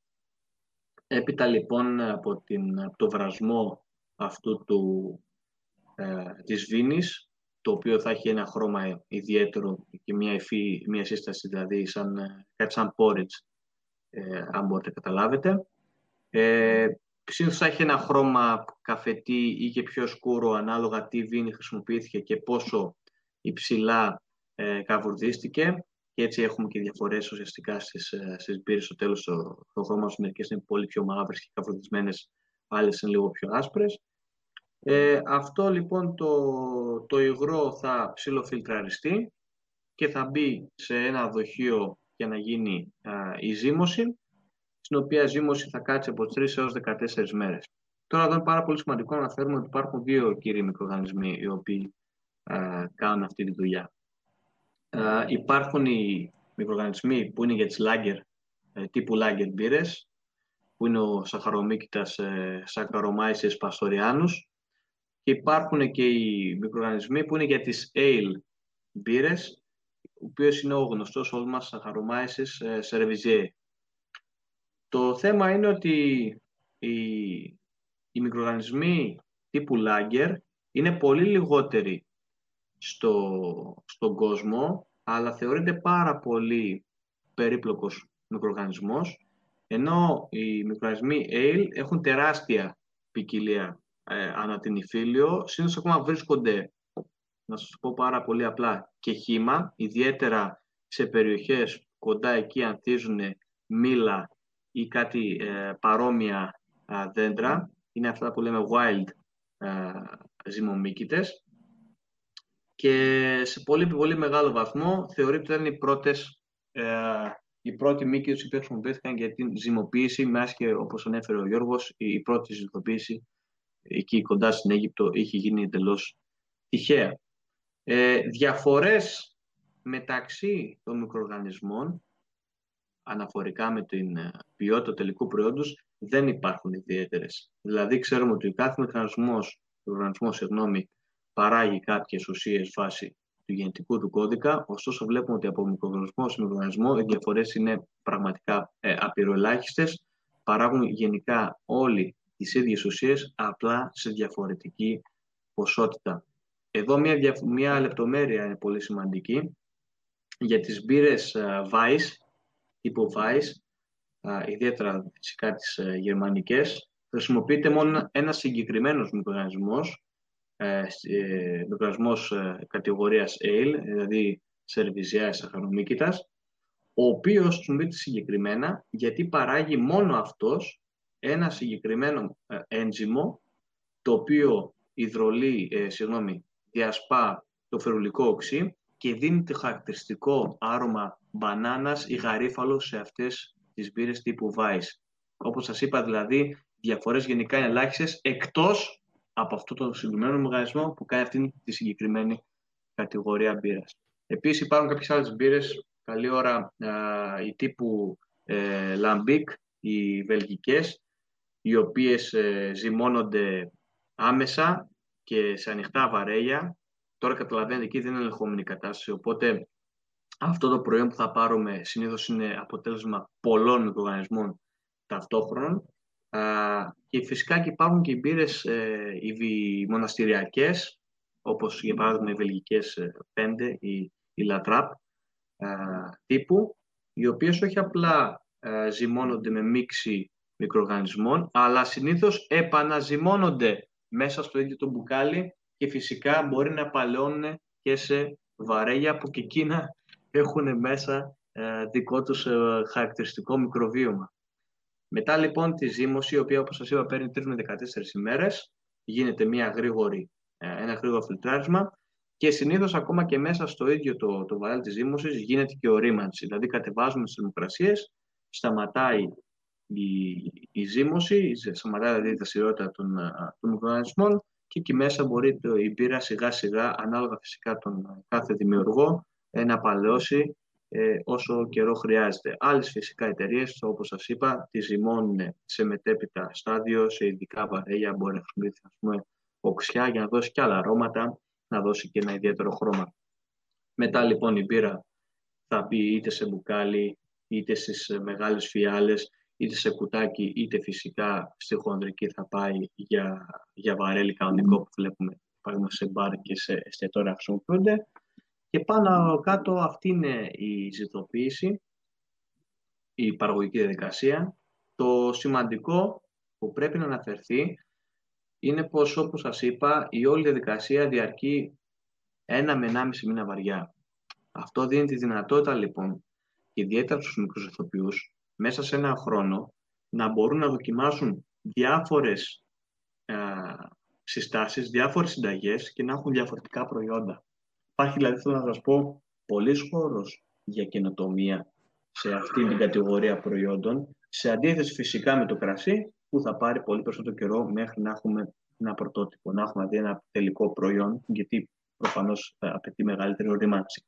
Έπειτα λοιπόν από, την, από το βρασμό αυτού του, ε, της βίνης το οποίο θα έχει ένα χρώμα ιδιαίτερο και μια υφή, μια σύσταση δηλαδή σαν, ε, κάτι σαν porridge, ε, αν μπορείτε να καταλάβετε. Ε, Συνήθως θα έχει ένα χρώμα καφετή ή και πιο σκούρο ανάλογα τι βίνη χρησιμοποιήθηκε και πόσο υψηλά ε, καβουρδίστηκε. Και έτσι έχουμε και διαφορές ουσιαστικά στις, ε, στις μπύρες στο τέλος. Το, το χρώμα σου μερικές είναι πολύ πιο μαύρες και καβουρδισμένες άλλες είναι λίγο πιο άσπρες. Ε, αυτό λοιπόν το, το υγρό θα ψιλοφιλτραριστεί και θα μπει σε ένα δοχείο για να γίνει η ζύμωση στην οποία η ζύμωση θα κάτσει από 3 έως 14 μέρες. Τώρα εδώ είναι πάρα πολύ σημαντικό να αναφέρουμε ότι υπάρχουν δύο κύριοι μικροοργανισμοί οι οποίοι κάνουν αυτή τη δουλειά. υπάρχουν οι μικροοργανισμοί που είναι για τις lager, ε, τύπου lager μπύρες, που είναι ο σαχαρομύκητας ε, Saccharomyces pastorianus και υπάρχουν και οι μικροοργανισμοί που είναι για τις ale μπύρες, ο οποίος είναι ο γνωστός όλος μας Saccharomyces ε, cerevisiae. Το θέμα είναι ότι οι, οι μικροοργανισμοί τύπου Lager είναι πολύ λιγότεροι στο, στον κόσμο, αλλά θεωρείται πάρα πολύ περίπλοκος μικροοργανισμός, ενώ οι μικροοργανισμοί Ale έχουν τεράστια ποικιλία ε, ανά την υφήλιο, συνήθως ακόμα βρίσκονται, να σας πω πάρα πολύ απλά, και χύμα, ιδιαίτερα σε περιοχές κοντά εκεί ανθίζουν μήλα ή κάτι ε, παρόμοια δέντρα. Είναι αυτά που λέμε wild ε, Και σε πολύ, πολύ μεγάλο βαθμό θεωρείται ότι ήταν οι πρώτες ε, οι πρώτοι μήκοι που χρησιμοποιήθηκαν για την ζυμοποίηση, μιας και όπως ανέφερε ο Γιώργος, η πρώτη ζυμοποίηση εκεί κοντά στην Αίγυπτο είχε γίνει εντελώς τυχαία. Ε, διαφορές μεταξύ των μικροοργανισμών αναφορικά με την ε, ποιότητα τελικού προϊόντος δεν υπάρχουν ιδιαίτερες. Δηλαδή ξέρουμε ότι κάθε μηχανισμός, ο οργανισμός συγγνώμη, παράγει κάποιες ουσίες βάσει του γενετικού του κώδικα, ωστόσο βλέπουμε ότι από μικροοργανισμό σε μικροοργανισμό οι διαφορές είναι πραγματικά ε, απειροελάχιστες, παράγουν γενικά όλοι τις ίδιες ουσίες, απλά σε διαφορετική ποσότητα. Εδώ μια, μια λεπτομέρεια είναι πολύ σημαντική. Για τις μπύρες uh, Weiss, τύπου Weiss, ιδιαίτερα φυσικά τις uh, γερμανικές, χρησιμοποιείται μόνο ένας συγκεκριμένος μικροοργανισμός, ε, ε, μικροοργανισμός ε, κατηγορίας Ale, δηλαδή Cerevisiae σαχαρομύκητας, ο οποίος χρησιμοποιείται συγκεκριμένα γιατί παράγει μόνο αυτός ένα συγκεκριμένο ε, ένζυμο το οποίο υδρολεί, ε, συγγνώμη, διασπά το φερουλικό οξύ και δίνει το χαρακτηριστικό άρωμα μπανάνας ή γαρίφαλος σε αυτές τις μπύρες τύπου Vice. Όπως σας είπα δηλαδή, διαφορές γενικά είναι ελάχιστες εκτός από αυτό το συγκεκριμένο μηχανισμό που κάνει αυτή τη συγκεκριμένη κατηγορία μπύρας. Επίσης υπάρχουν κάποιες άλλες μπύρες, καλή ώρα, οι τύπου ε, Lambic, οι βελγικές, οι οποίες ε, ζυμώνονται άμεσα και σε ανοιχτά βαρέλια. Τώρα καταλαβαίνετε εκεί δεν είναι ελεγχόμενη κατάσταση, οπότε αυτό το προϊόν που θα πάρουμε συνήθως είναι αποτέλεσμα πολλών μικροοργανισμών ταυτόχρονων. Και φυσικά και υπάρχουν και οι μπύρες ε, οι μοναστηριακές, όπως για παράδειγμα οι βελγικές 5, ε, η, η Latrap τύπου, οι οποίες όχι απλά ζυμώνονται με μίξη μικροοργανισμών, αλλά συνήθως επαναζυμώνονται μέσα στο ίδιο το μπουκάλι και φυσικά μπορεί να παλαιώνουν και σε βαρέλια που και εκείνα έχουν μέσα ε, δικό τους ε, χαρακτηριστικό μικροβίωμα. Μετά λοιπόν τη ζύμωση, η οποία όπως σας είπα παίρνει 3 με 14 ημέρες, γίνεται μια γρήγορη, ε, ένα γρήγορο φιλτράρισμα και συνήθως ακόμα και μέσα στο ίδιο το, το βαρέλι της ζύμωσης γίνεται και ορίμανση. Δηλαδή κατεβάζουμε τις θερμοκρασίες, σταματάει η, η ζύμωση, σταματάει δηλαδή η δραστηριότητα των, των μικροοργανισμών και εκεί μέσα μπορεί το, η πύρα σιγά σιγά, ανάλογα φυσικά τον κάθε δημιουργό, ε, να παλαιώσει ε, όσο καιρό χρειάζεται. Άλλες φυσικά εταιρείες, όπως σας είπα, τη ζυμώνουν σε μετέπειτα στάδιο, σε ειδικά βαρέλια, μπορεί να χρησιμοποιηθεί ας πούμε, οξιά για να δώσει και άλλα αρώματα, να δώσει και ένα ιδιαίτερο χρώμα. Μετά λοιπόν η μπύρα θα μπει είτε σε μπουκάλι, είτε στις μεγάλες φιάλες, είτε σε κουτάκι είτε φυσικά στη χονδρική θα πάει για, για βαρέλι κανονικό που βλέπουμε παράδειγμα σε μπαρ και σε εστιατόρια χρησιμοποιούνται. Και πάνω κάτω αυτή είναι η ζητοποίηση, η παραγωγική διαδικασία. Το σημαντικό που πρέπει να αναφερθεί είναι πως, όπως σας είπα, η όλη διαδικασία διαρκεί ένα με ενάμιση μήνα βαριά. Αυτό δίνει τη δυνατότητα, λοιπόν, ιδιαίτερα στους μικρούς ηθοποιούς, μέσα σε ένα χρόνο, να μπορούν να δοκιμάσουν διάφορες α, συστάσεις, διάφορες συνταγές και να έχουν διαφορετικά προϊόντα. Υπάρχει, δηλαδή, θέλω να σας πω, πολλής χώρος για καινοτομία σε αυτή την κατηγορία προϊόντων, σε αντίθεση φυσικά με το κρασί, που θα πάρει πολύ περισσότερο καιρό μέχρι να έχουμε ένα πρωτότυπο, να έχουμε δηλαδή ένα τελικό προϊόν, γιατί προφανώς απαιτεί μεγαλύτερη ορίμανση.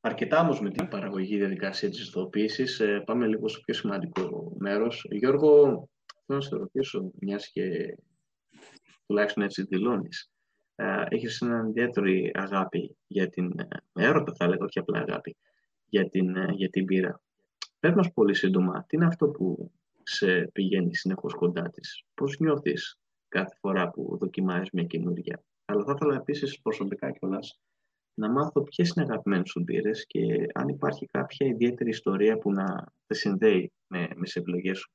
Αρκετά όμως με την παραγωγή διαδικασία της ηθοποίηση. Ε, πάμε λίγο στο πιο σημαντικό μέρος. Γιώργο, θέλω να σε ρωτήσω, μιας και τουλάχιστον έτσι δηλώνεις, ε, έχεις μια ιδιαίτερη αγάπη για την. Ε, έρωτα, θα έλεγα, όχι απλά αγάπη, για την, για την πύρα. Πες μας πολύ σύντομα, τι είναι αυτό που σε πηγαίνει συνεχώς κοντά της; Πώς νιώθεις κάθε φορά που δοκιμάζεις μια καινούργια; Αλλά θα ήθελα επίσης προσωπικά κιόλας να μάθω ποιες είναι αγαπημένες σου μπύρες και αν υπάρχει κάποια ιδιαίτερη ιστορία που να σε συνδέει με, με τις επιλογές σου.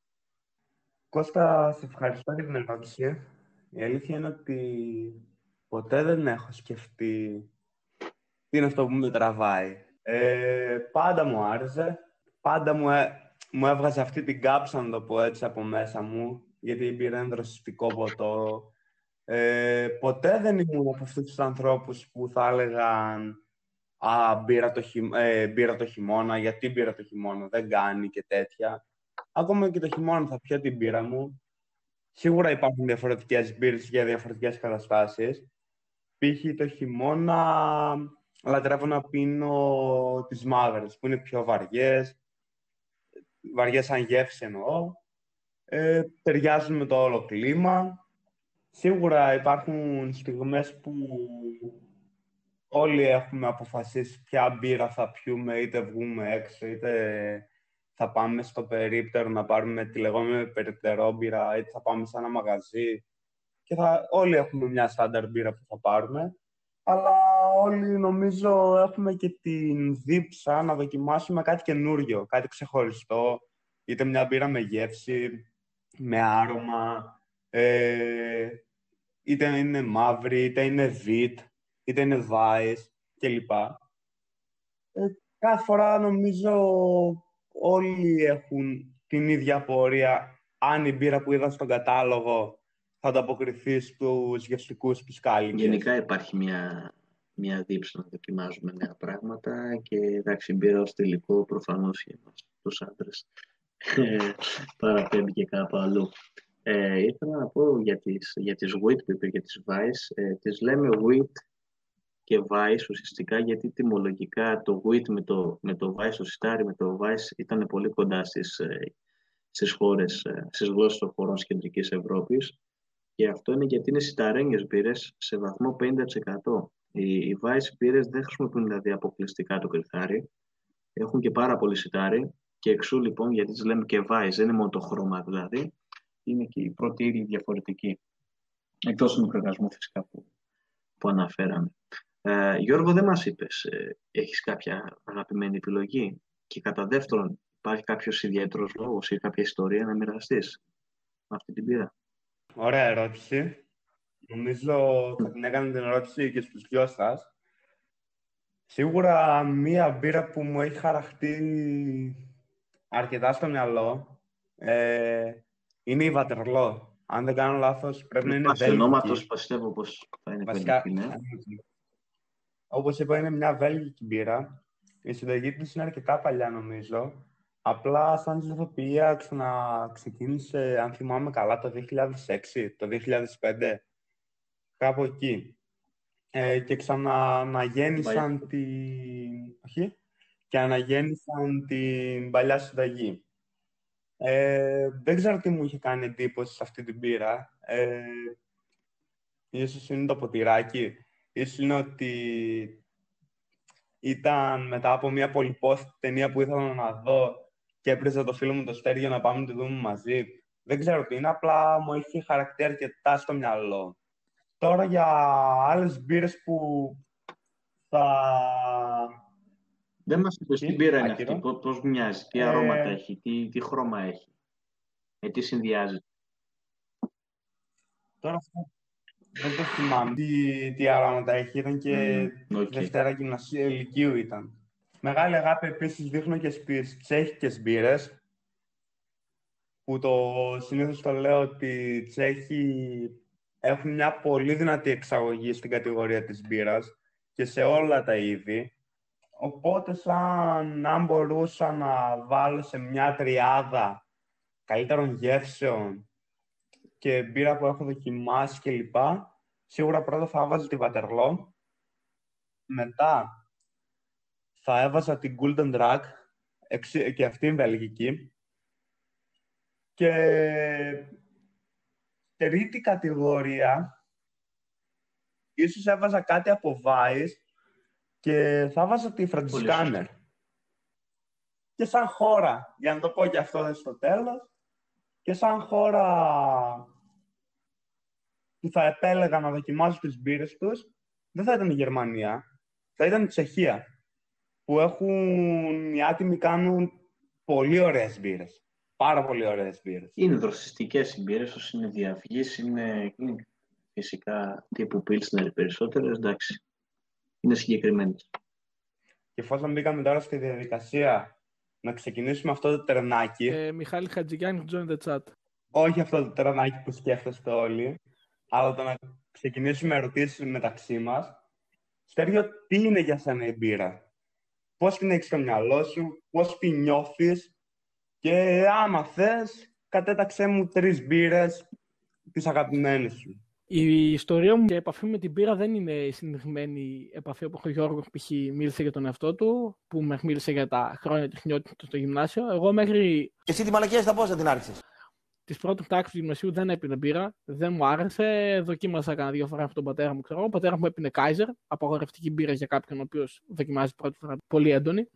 Κώστα, σε ευχαριστώ για την ερώτηση. Η αλήθεια είναι ότι ποτέ δεν έχω σκεφτεί τι είναι αυτό που με τραβάει. Ε, πάντα μου άρεσε. Πάντα μου, μου έβγαζε αυτή την κάψα, να το πω έτσι, από μέσα μου, γιατί πήρα ένα δροσιστικό ποτό. Ε, ποτέ δεν ήμουν από αυτούς τους ανθρώπους που θα έλεγαν «Α, μπήρα το, χει... ε, μπήρα το χειμώνα, γιατί μπήρα το χειμώνα, δεν κάνει» και τέτοια. Ακόμα και το χειμώνα θα πιω την μπύρα μου. Σίγουρα υπάρχουν διαφορετικές μπύρες για διαφορετικές καταστάσεις. Π.χ. το χειμώνα λατρεύω να πίνω τις μαύρες, που είναι πιο βαριές, βαριές σαν γεύση εννοώ, ε, ταιριάζουν με το όλο κλίμα. Σίγουρα υπάρχουν στιγμές που όλοι έχουμε αποφασίσει ποια μπύρα θα πιούμε, είτε βγούμε έξω, είτε θα πάμε στο περίπτερο να πάρουμε τη λεγόμενη περιπτερόμπυρα, είτε θα πάμε σε ένα μαγαζί. Και θα, όλοι έχουμε μια στάνταρ μπύρα που θα πάρουμε. Αλλά όλοι νομίζω έχουμε και την δίψα να δοκιμάσουμε κάτι καινούριο, κάτι ξεχωριστό. Είτε μια μπύρα με γεύση, με άρωμα, ε, είτε είναι μαύρη, είτε είναι βιτ, είτε είναι βάης κλπ. Ε, κάθε φορά νομίζω όλοι έχουν την ίδια πορεία αν η μπύρα που είδα στον κατάλογο θα ανταποκριθείς στους γευστικούς τους κάλικες. Γενικά υπάρχει μια, μια δίψη να δοκιμάζουμε νέα πράγματα και εντάξει, μπύρα ως τελικό προφανώς για εμάς τους άντρες ε, παραπέμπει και κάπου αλλού. Ε, ήθελα να πω για τις, για τις wheat που είπε, για τις vice. Ε, τις λέμε wheat και vice ουσιαστικά γιατί τιμολογικά το wheat με το, με το vice, το σιτάρι με το vice ήταν πολύ κοντά στις, ε, στις χώρες, ε, στις γλώσσες των χωρών της Κεντρικής Ευρώπης και αυτό είναι γιατί είναι σιταρένιες μπύρες σε βαθμό 50%. Οι, οι vice μπύρες δεν χρησιμοποιούν δηλαδή αποκλειστικά το κρυθάρι, έχουν και πάρα πολύ σιτάρι και εξού λοιπόν γιατί τις λέμε και vice, δεν είναι μόνο το χρώμα δηλαδή, είναι και η πρώτη ύλη διαφορετική. Εκτός του μικροεργασμού φυσικά που, που αναφέραμε. Ε, Γιώργο, δεν μας είπες, ε, έχεις κάποια αγαπημένη επιλογή; Και κατά δεύτερον υπάρχει κάποιος ιδιαίτερος λόγος ή κάποια ιστορία να μοιραστείς με αυτή την πείρα. Ωραία ερώτηση. Νομίζω θα την έκανε την ερώτηση και στους δυο σας. Σίγουρα μία μπύρα που μου έχει χαραχτεί αρκετά στο μυαλό ε, είναι η Βατερλό. Αν δεν κάνω λάθος, πρέπει να είναι βέλγικη. ονόματος πιστεύω πως θα είναι Βασικά, βέλγικη, ναι. Όπως είπα, είναι μια βέλγικη μπύρα. Η συνταγή της είναι αρκετά παλιά, νομίζω. Απλά σαν ζωοποιία ξαναξεκίνησε, αν θυμάμαι καλά, το 2006, το 2005. Κάπου εκεί. Ε, και ξαναγέννησαν την... Όχι. Και αναγέννησαν την παλιά συνταγή. Ε, δεν ξέρω τι μου είχε κάνει εντύπωση σε αυτή την πύρα. Ε, ίσως είναι το ποτηράκι. Ίσως είναι ότι ήταν μετά από μια πολυπόθητη ταινία που ήθελα να δω και έπρεπε το φίλο μου το Στέργιο να πάμε να τη δούμε μαζί. Δεν ξέρω τι είναι, απλά μου έχει χαρακτήρα αρκετά στο μυαλό. Τώρα για άλλες μπύρες που θα... Δεν μας είπες τι Τι, μπύρα είναι άκυρο. αυτή, πώς, πώς μοιάζει, τι Ε, αρώματα έχει, τι, τι χρώμα έχει, ε, τι συνδυάζεται. Τώρα αυτό δεν το θυμάμαι τι, τι αρώματα έχει. Ήταν και Μμμ, οκ. Δευτέρα γυμνασίου λυκείου ήταν. Μεγάλη αγάπη επίσης δείχνω και στις τσέχικες μπύρες που το συνήθως το λέω ότι οι Τσέχοι έχουν μια πολύ δυνατή εξαγωγή στην κατηγορία της μπύρας και σε όλα τα είδη. Οπότε σαν αν μπορούσα να βάλω σε μια τριάδα καλύτερων γεύσεων και μπύρα που έχω δοκιμάσει κλπ. Σίγουρα πρώτα θα έβαζα τη Waterloo. Μετά θα έβαζα την Golden Drag εξ- και αυτή είναι βελγική. Και τρίτη κατηγορία ίσως έβαζα κάτι από Vice και θα έβαζα τη Franziskaner. Και σαν χώρα, για να το πω και αυτό στο τέλος, και σαν χώρα που θα επέλεγα να δοκιμάσω τις μπύρες τους, δεν θα ήταν η Γερμανία, θα ήταν η Τσεχία, που έχουν, οι άτιμοι κάνουν πολύ ωραίες μπύρες. Πάρα πολύ ωραίες μπύρες. Είναι δροσιστικές οι μπύρες, όσο είναι διαφυγής, είναι, είναι φυσικά τύπου Pilsner οι περισσότερες, εντάξει. Είναι συγκεκριμένες. Και εφόσον μπήκαμε τώρα στη διαδικασία να ξεκινήσουμε αυτό το τερνάκι, Ε, Μιχάλη Χατζηγιάννη, join the chat. όχι αυτό το τερνάκι που σκέφτεστε όλοι, αλλά το να ξεκινήσουμε ερωτήσεις μεταξύ μας. Στέργιο, τι είναι για σένα η μπύρα; Πώς την έχεις στο μυαλό σου, πώς τη νιώθεις και άμα θες, κατέταξέ μου τρεις μπύρες τις αγαπημένες σου. Η ιστορία μου και η επαφή με την πύρα δεν είναι η συνηθισμένη επαφή όπου ο Γιώργος π.χ. μίλησε για τον εαυτό του, που με μίλησε για τα χρόνια της χνιότητας στο γυμνάσιο. Εγώ μέχρι Και εσύ τη μαλακία στα πόσα την άρχισες. Τις πρώτες τάξεις του γυμνασίου δεν έπινε μπύρα, δεν μου άρεσε. Δοκίμασα κανένα δύο φορές από τον πατέρα μου, ξέρω. Ο πατέρας μου έπινε Kaiser, απαγορευτική μπύρα για κάποιον ο οποίος δοκιμάζει πρώτη φορά πολύ έντονη.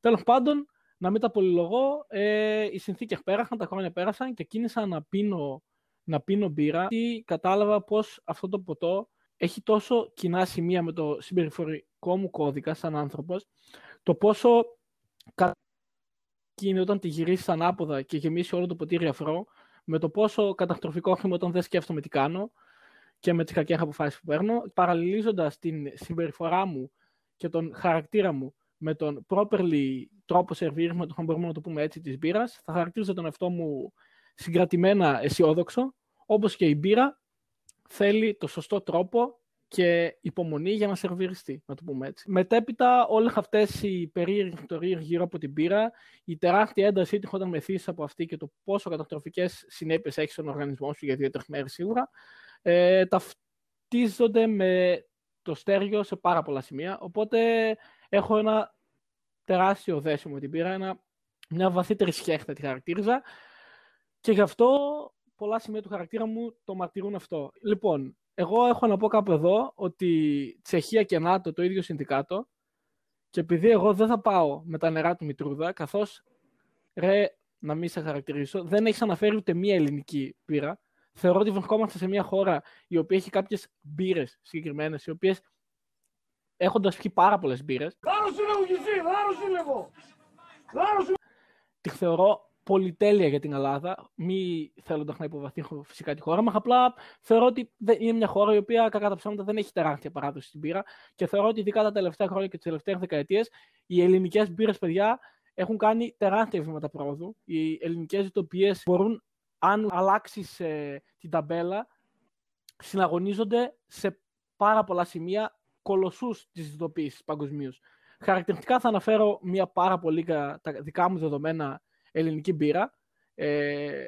Τέλος πάντων, να μην τα πολυλογώ, ε, οι συνθήκες πέρασαν, τα χρόνια πέρασαν και κίνησα να πίνω, να πίνω μπύρα. Και κατάλαβα πως αυτό το ποτό έχει τόσο κοινά σημεία με το συμπεριφορικό μου κώδικα σαν άνθρωπος, το πόσο κα- είναι όταν τη γυρίσει ανάποδα και γεμίσει όλο το ποτήρι αφρό, με το πόσο καταστροφικό είμαι όταν δεν σκέφτομαι τι κάνω και με τις κακές αποφάσεις που παίρνω, παραλληλίζοντας την συμπεριφορά μου και τον χαρακτήρα μου με τον properly τρόπο σερβίρισμα, αν μπορούμε να το πούμε έτσι, της μπύρας, θα χαρακτήριζα τον εαυτό μου συγκρατημένα αισιόδοξο, όπως και η μπύρα θέλει το σωστό τρόπο και υπομονή για να σερβιριστεί, να το πούμε έτσι. Μετέπειτα, όλες αυτές οι περίεργες ιστορίε γύρω από την πύρα, η τεράστια ένταση που όταν μεθύσει από αυτή και το πόσο καταστροφικές συνέπειες έχει στον οργανισμό σου για δύο-τρεις μέρες σίγουρα, ε, ταυτίζονται με το στέργιο σε πάρα πολλά σημεία. Οπότε έχω ένα τεράστιο δέσιμο με την πύρα, ένα, μια βαθύτερη σχέση θα τη χαρακτήριζα και γι' αυτό πολλά σημεία του χαρακτήρα μου το μαρτυρούν αυτό. Λοιπόν, εγώ έχω να πω κάπου εδώ ότι Τσεχία και ΝΑΤΟ το ίδιο συνδικάτο και επειδή εγώ δεν θα πάω με τα νερά του Μητρούδα, καθώς ρε, να μην σε χαρακτηρίσω, δεν έχεις αναφέρει ούτε μία ελληνική πύρα. Θεωρώ ότι βρισκόμαστε σε μια χώρα η οποία έχει κάποιες μπύρες συγκεκριμένες, οι οποίες έχοντας πιει πάρα πολλές μπύρες, τη θεωρώ πολυτέλεια για την Ελλάδα, μη θέλοντα να υποβαθύνω φυσικά τη χώρα μας. Απλά θεωρώ ότι δεν- είναι μια χώρα η οποία κακά τα ψέματα δεν έχει τεράστια παράδοση στην πύρα και θεωρώ ότι ειδικά τα τελευταία χρόνια και τις τελευταίες δεκαετίες οι ελληνικές μπύρες, παιδιά, έχουν κάνει τεράστια βήματα πρόοδου. Οι ελληνικές ηθοποιίε μπορούν, αν αλλάξει την ταμπέλα, συναγωνίζονται σε πάρα πολλά σημεία κολοσσούς της ηθοποίηση παγκοσμίως. Χαρακτηριστικά θα αναφέρω μια πάρα πολύ κα- τα δικά μου δεδομένα ελληνική μπύρα, ε,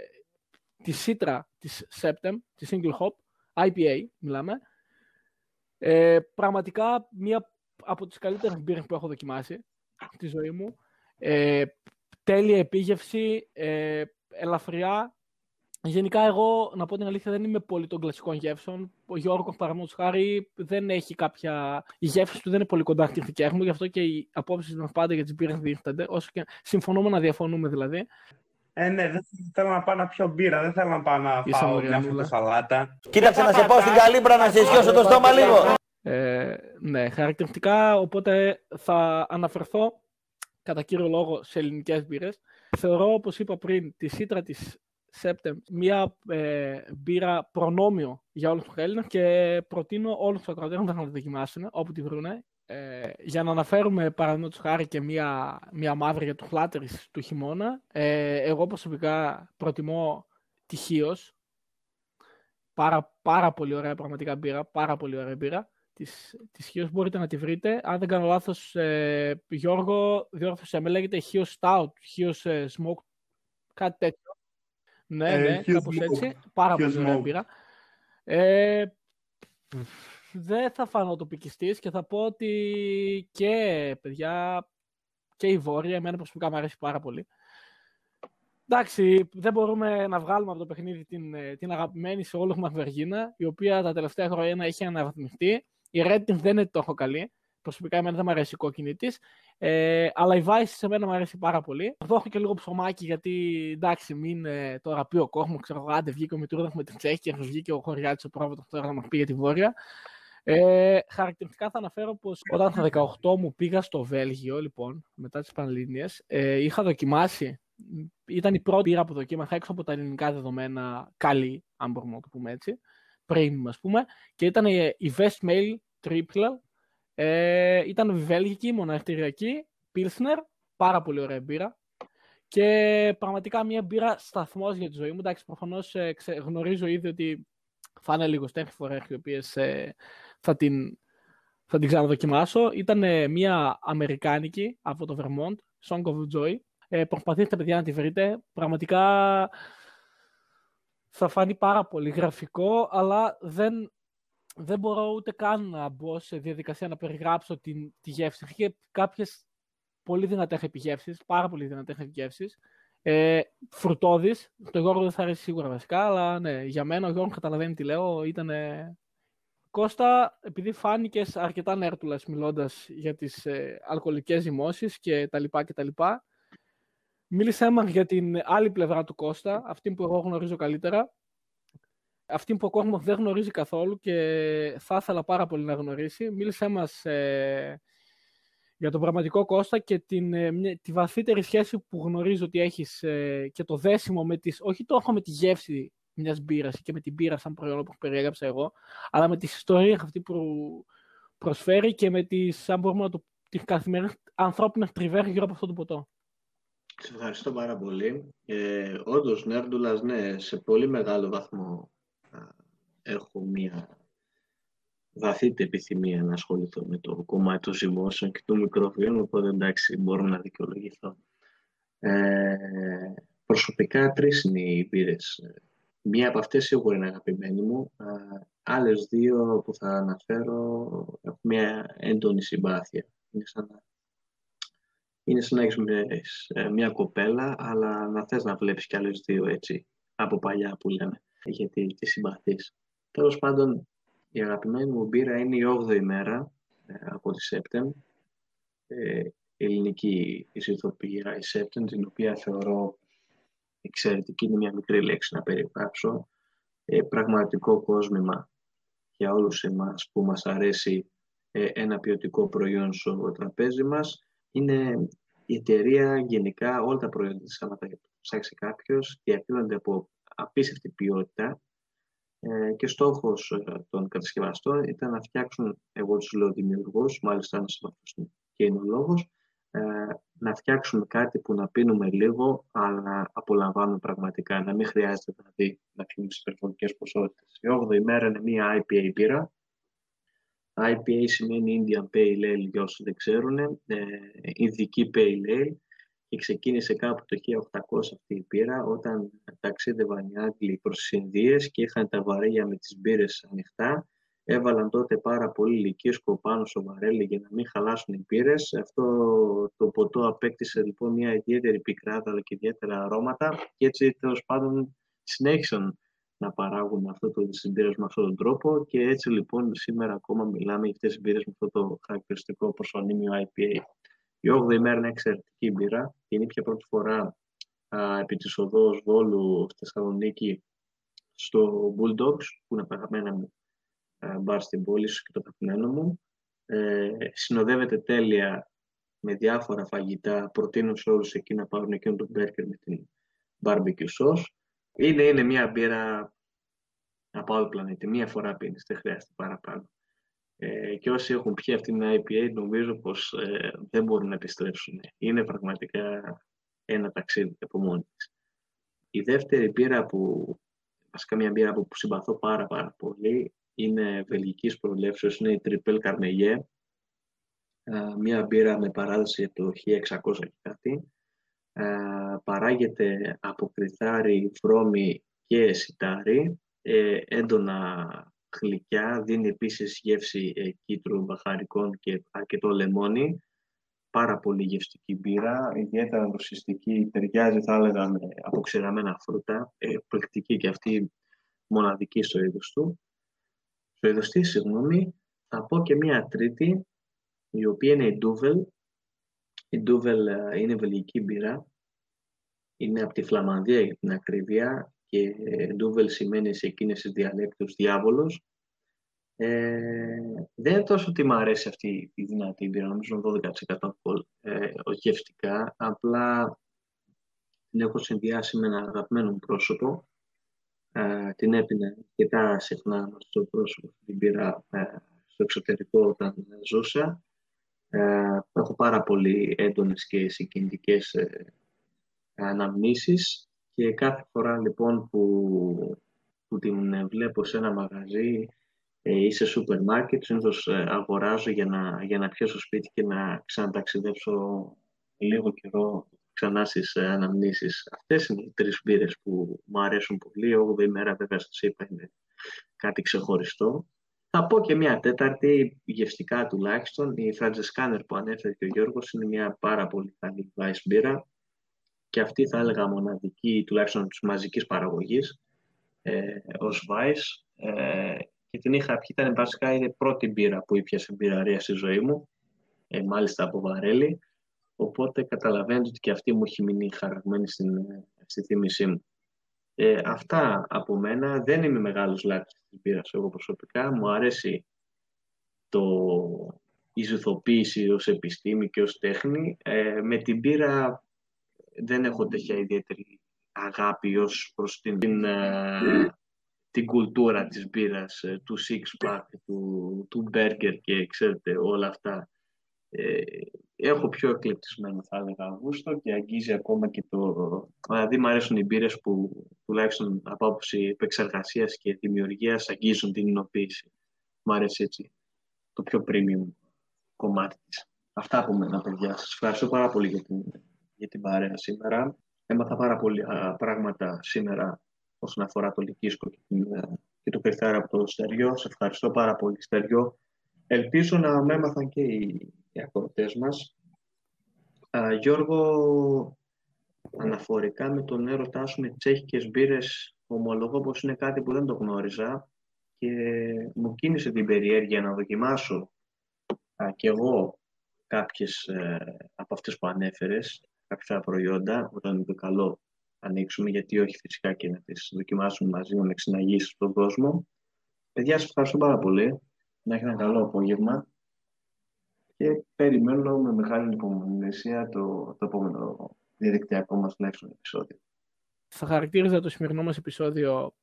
τη Citra της Septem, τη Single Hop, IPA μιλάμε. Ε, πραγματικά μία από τις καλύτερες μπύρες που έχω δοκιμάσει στη ζωή μου. Ε, τέλεια επίγευση, ε, ελαφριά. Γενικά εγώ, να πω την αλήθεια, δεν είμαι πολύ των κλασικών γεύσεων. Ο Γιώργος, παραδείγματος χάρη, δεν έχει κάποια... Η γεύση του δεν είναι πολύ κοντά στις δικές μου, γι' αυτό και οι απόψεις μας πάντα για τις μπύρες δίστανται, όσο και συμφωνούμε να διαφωνούμε δηλαδή. Ε, ναι, δεν θέλω να πάω να πιω μπύρα, δεν θέλω να πάω να Είσαι φάω μια μοριανούλα. φρουτοσαλάτα. Κοίταξε να σε πάω στην καλύμπρα να σε ισιώσω το στόμα λίγο. Ε, ναι, χαρακτηριστικά, οπότε θα αναφερθώ κατά κύριο λόγο σε ελληνικές μπύρες. Θεωρώ, όπως είπα πριν, τη Σίτρα της Septem μια ε, μπύρα προνόμιο για όλους τους Έλληνες και προτείνω όλους τους ακροατές να τη δοκιμάσουν όπου τη βρούνε. Ε, για να αναφέρουμε παραδείγματος χάρη και μια, μια μαύρη για το φλάτερης του χειμώνα. Ε, εγώ προσωπικά προτιμώ τη Χίος. Πάρα, πάρα πολύ ωραία πραγματικά μπύρα, πάρα πολύ ωραία μπύρα της, της Χίος μπορείτε να τη βρείτε. Αν δεν κάνω λάθος, ε, Γιώργο, διόρθωσέ με, λέγεται Χίος Stout, Χίος ε, Smoke, κάτι τέτοιο. Ναι, Ε, ναι, Hughes κάπως Smoke. έτσι. Πάρα Hughes πολύ ωραία Smoke. μπύρα. Ε, δεν θα φανώ το πικιστής και θα πω ότι και παιδιά και η Βόρεια, εμένα προσωπικά μου αρέσει πάρα πολύ. Εντάξει, δεν μπορούμε να βγάλουμε από το παιχνίδι την, ε, την αγαπημένη σε όλο μας Βεργίνα, η οποία τα τελευταία χρόνια έχει αναβαθμιστεί. Η Redding δεν είναι τόσο καλή. Προσωπικά εμένα δεν μου αρέσει η κόκκινη τη. Ε, αλλά η Vice σε μένα μου αρέσει πάρα πολύ. Θα δώσω και λίγο ψωμάκι γιατί εντάξει, μην ε, τώρα πει ο κόσμος, ξέρω εγώ, άντε βγήκε ο Μητρούδα με την Τσέχη και βγήκε ο Χωριάτης ο πρόβατος τώρα να μας πει για τη Βόρεια. Ε, χαρακτηριστικά θα αναφέρω πως όταν στα 18 μου πήγα στο Βέλγιο, λοιπόν, μετά τις Πανελλήνιες, ε, είχα δοκιμάσει, ήταν η πρώτη ήρα που δοκίμασα έξω από τα ελληνικά δεδομένα καλή, αν μπορούμε να το πούμε έτσι, premium ας πούμε, και ήταν η η West Mail Triple, ε, ήταν βέλγικη, μοναστηριακή, Pilsner, πάρα πολύ ωραία μπύρα, και πραγματικά μια μπύρα σταθμός για τη ζωή μου. Εντάξει, προφανώς ε, ξε- γνωρίζω ήδη ότι θα είναι λίγο στέχη φορές οι οποίες ε, θα την, θα την ξαναδοκιμάσω. Ήταν ε, μια αμερικάνικη από το Vermont, Song of Joy. Ε, προσπαθήστε παιδιά να τη βρείτε. Πραγματικά θα φανεί πάρα πολύ γραφικό, αλλά δεν, δεν μπορώ ούτε καν να μπω σε διαδικασία να περιγράψω την, τη γεύση. Είχε κάποιες πολύ δυνατές επιγεύσεις, πάρα πολύ δυνατές επιγεύσεις. Ε, φρουτόδης, το Γιώργο δεν θα αρέσει σίγουρα βασικά, αλλά ναι, για μένα ο Γιώργος καταλαβαίνει τι λέω, ήταν... Κώστα, επειδή φάνηκες αρκετά νέρτουλας μιλώντας για τις ε, αλκοολικές ζυμώσεις και τα λοιπά και τα λοιπά, μίλησέ μας για την άλλη πλευρά του Κώστα, αυτή που εγώ γνωρίζω καλύτερα, αυτή που ο κόσμος δεν γνωρίζει καθόλου και θα ήθελα πάρα πολύ να γνωρίσει. Μίλησέ μας ε, για τον πραγματικό Κώστα και την, ε, μια- τη βαθύτερη σχέση που γνωρίζω ότι έχεις ε, και το δέσιμο με τις, όχι τόσο με τη γεύση μιας μπύρας και με την μπύρα σαν προϊόν που περιέγραψα εγώ, αλλά με τις ιστορίες αυτή που προσφέρει και με τις, αν μπορούμε να το, τις καθημερινές ανθρώπινες τριβές γύρω από αυτό το ποτό. Σε ευχαριστώ πάρα πολύ. Ε, όντως, Νέρντουλας, ναι, σε πολύ μεγάλο βαθμό α, έχω μία βαθύτερη επιθυμία να ασχοληθώ με το κομμάτι των ζυμώσεων και του μικροβίων, οπότε εντάξει, μπορώ να δικαιολογηθώ. Ε, προσωπικά τρεις είναι οι μπύρες. Μία από αυτές σίγουρα είναι αγαπημένη μου. Α, άλλες δύο που θα αναφέρω έχουν μια έντονη συμπάθεια. Είναι σαν να είναι σαν να έχεις ε, μια κοπέλα, αλλά να θες να βλέπεις κι άλλες δύο έτσι, από παλιά που λέμε, γιατί τη συμπαθείς. Τέλος πάντων, η αγαπημένη μου μπύρα είναι η 8η μέρα ε, από τη Σέπτεμ, ε, ελληνική ισοτοπία η Σέπτεμ, την οποία θεωρώ εξαιρετική, είναι μια μικρή λέξη να περιγράψω, ε, πραγματικό κόσμημα για όλους εμάς που μας αρέσει ε, ένα ποιοτικό προϊόν στο τραπέζι μας. Είναι η εταιρεία γενικά, όλα τα προϊόντα της, άμα τα ψάξει κάποιος, διακρίνονται από απίστευτη ποιότητα ε, και στόχος ε, των κατασκευαστών ήταν να φτιάξουν, εγώ τους λέω δημιουργούς, μάλιστα ένας από αυτούς και είναι ο λόγος, ε, να φτιάξουμε κάτι που να πίνουμε λίγο, αλλά να απολαμβάνουμε πραγματικά, να μην χρειάζεται δηλαδή να πίνουμε σε υπερβολικές ποσότητες. Η 8η μέρα είναι μία IPA μπύρα, IPA σημαίνει Indian Pale Ale για όσους δεν ξέρουν, ε, Ινδική Pale Ale και ξεκίνησε κάπου το 1800 αυτή η πύρα όταν ταξίδευαν οι Άγγλοι προς τις Ινδίες και είχαν τα βαρέλια με τις μπύρες ανοιχτά. Έβαλαν τότε πάρα πολύ λυκίσκο πάνω στο βαρέλι για να μην χαλάσουν οι μπύρες. Αυτό το ποτό απέκτησε λοιπόν μια ιδιαίτερη πικράδα αλλά και ιδιαίτερα αρώματα και έτσι τέλος πάντων συνέχισαν να παράγουν αυτό το συμπήρες με αυτόν τον τρόπο και έτσι λοιπόν σήμερα ακόμα μιλάμε για αυτές τις μπύρες με αυτό το χαρακτηριστικό προσωνύμιο IPA. Η 8η μέρα είναι εξαιρετική μπύρα και είναι πια πρώτη φορά α, επί της οδός Βόλου στη Θεσσαλονίκη στο Bulldogs, που είναι αγαπημένα μου ε, μπαρ στην πόλη σου και το αγαπημένο μου. Ε, συνοδεύεται τέλεια με διάφορα φαγητά. Προτείνω σε όλους εκεί να πάρουν εκείνο τον μπέρκερ με την barbecue sauce. Είναι, είναι μια μπύρα από άλλο πλανήτη. Μία φορά πίνεις, δεν χρειάζεται παραπάνω. Ε, και όσοι έχουν πιει αυτή την IPA νομίζω πως ε, δεν μπορούν να επιστρέψουν. Είναι πραγματικά ένα ταξίδι από μόνη της. Η δεύτερη μπύρα που, βασικά μια μπύρα που συμπαθώ πάρα πάρα πολύ, είναι βελγικής προελεύσεως, είναι η Triple Carmeillet, μια μπύρα με παράδοση από το 1600 και κάτι. Παράγεται από κρυθάρι, φρόμι και σιτάρι, ε, έντονα γλυκιά, δίνει επίσης γεύση ε, κίτρου, μπαχαρικών και αρκετό λεμόνι. Πάρα πολύ γευστική μπύρα, ιδιαίτερα δοσιστική, ταιριάζει θα έλεγα με αποξηραμένα φρούτα, ε, και αυτή μοναδική στο είδος του. Στο είδος της, συγγνώμη, θα πω και μία τρίτη, η οποία είναι η Ντούβελ. Η Ντούβελ ε, είναι βελγική μπύρα, είναι από τη Φλαμανδία για την ακρίβεια και Ντούβελ σημαίνει σε εκείνες τις διαλέκτους διάβολος. Ε, δεν είναι τόσο ότι μου αρέσει αυτή η δυνατή μπύρα, νομίζω 12% αλκοόλ ε, γευστικά, απλά την έχω συνδυάσει με ένα αγαπημένο μου πρόσωπο. Ε, την έπινε αρκετά συχνά στο πρόσωπο την πήρα ε, στο εξωτερικό όταν ζούσα. Ε, έχω πάρα πολύ έντονες και συγκινητικές ε, αναμνήσεις και κάθε φορά λοιπόν που, που την βλέπω σε ένα μαγαζί ε, ή σε σούπερ μάρκετ, συνήθως ε, αγοράζω για να, για να πιέσω σπίτι και να ξαναταξιδέψω λίγο καιρό ξανά στις ε, αναμνήσεις. Αυτές είναι οι τρεις μπύρες που μου αρέσουν πολύ. Η 8η μέρα βέβαια σας είπα είναι κάτι ξεχωριστό. Θα πω και μια τέταρτη, γευστικά τουλάχιστον, η Φραντζεσκάνερ που ανέφερε και ο Γιώργος είναι μια πάρα πολύ καλή vice μπύρα και αυτή θα έλεγα μοναδική, τουλάχιστον της μαζικής παραγωγής, ε, ως Vice. Ε, και την είχα πιει, ήταν βασικά η πρώτη μπύρα που ήπια σε μπυραρία στη ζωή μου, ε, μάλιστα από βαρέλι, οπότε καταλαβαίνετε ότι και αυτή μου έχει μείνει χαραγμένη στην, στη θύμησή μου. Ε, αυτά από μένα, δεν είμαι μεγάλος λάτρης της μπύρας εγώ προσωπικά, μου αρέσει το, η ζουθοποίηση ως επιστήμη και ως τέχνη. Ε, με την μπύρα δεν έχω τέτοια ιδιαίτερη αγάπη ως προς την, την, ε, την κουλτούρα της μπύρας, ε, του six pack, του, του burger και ξέρετε όλα αυτά. Ε, έχω πιο εκλεπτισμένο θα έλεγα γούστο και αγγίζει ακόμα και το... Δηλαδή μου αρέσουν οι μπύρες που τουλάχιστον από άποψη επεξεργασίας και δημιουργίας αγγίζουν την εινοποίηση. Μου αρέσει έτσι το πιο premium κομμάτι της. Αυτά από μένα παιδιά. Σας ευχαριστώ πάρα πολύ για την για την παρέα σήμερα. Έμαθα πάρα πολλά πράγματα σήμερα όσον αφορά το Λυκίσκο και, και το Κρυθάρα από το Στεριό. Σε ευχαριστώ πάρα πολύ, Στεριό. Ελπίζω να με έμαθαν και οι, οι ακροτές μας. Α, Γιώργο, αναφορικά με τον έρωτά σου με τσέχικες μπύρες, ομολογώ πως είναι κάτι που δεν το γνώριζα και μου κίνησε την περιέργεια να δοκιμάσω α, και εγώ κάποιες ε, από αυτές που ανέφερες κάποια προϊόντα όταν είναι το καλό ανοίξουμε, γιατί όχι φυσικά και να τις δοκιμάσουμε μαζί με εξυναγήσεις στον κόσμο. Παιδιά, σας ευχαριστώ πάρα πολύ. Να έχει ένα καλό απόγευμα και περιμένω με μεγάλη υπομονησία το, το επόμενο διαδικτυακό μας τουλάχιστον επεισόδιο. Θα χαρακτήριζα το σημερινό μας επεισόδιο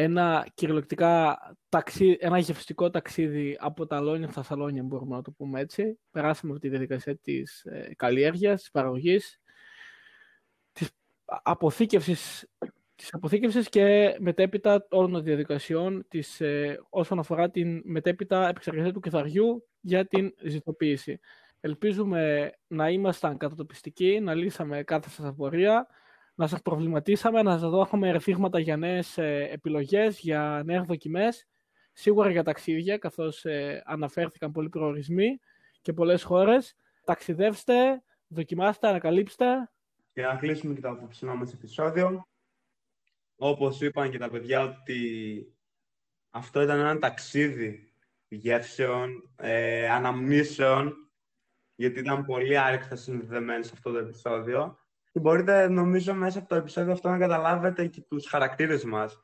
ένα κυριολεκτικά ταξί, ένα γευστικό ταξίδι από τα Λόνια στα Σαλόνια, μπορούμε να το πούμε έτσι. Περάσαμε από τη διαδικασία της ε, καλλιέργειας, της παραγωγής, της αποθήκευσης, της αποθήκευσης και μετέπειτα όλων των διαδικασιών της, ε, όσον αφορά την μετέπειτα επεξεργασία του κεθαριού για την ζητοποίηση. Ελπίζουμε να ήμασταν κατατοπιστικοί, να λύσαμε κάθε σας απορία, να σας προβληματίσαμε, να σας δώσουμε ρεφήγματα για νέες ε, επιλογές, για νέες δοκιμές, σίγουρα για ταξίδια, καθώς ε, αναφέρθηκαν πολλοί προορισμοί και πολλές χώρες. Ταξιδεύστε, δοκιμάστε, ανακαλύψτε. Και να κλείσουμε και το απόψινό μας επεισόδιο. Όπως είπαν και τα παιδιά ότι αυτό ήταν ένα ταξίδι γεύσεων, ε, αναμνήσεων, γιατί ήταν πολύ άρρηκτα συνδεδεμένοι σε αυτό το επεισόδιο. Και μπορείτε νομίζω μέσα από το επεισόδιο αυτό να καταλάβετε και τους χαρακτήρες μας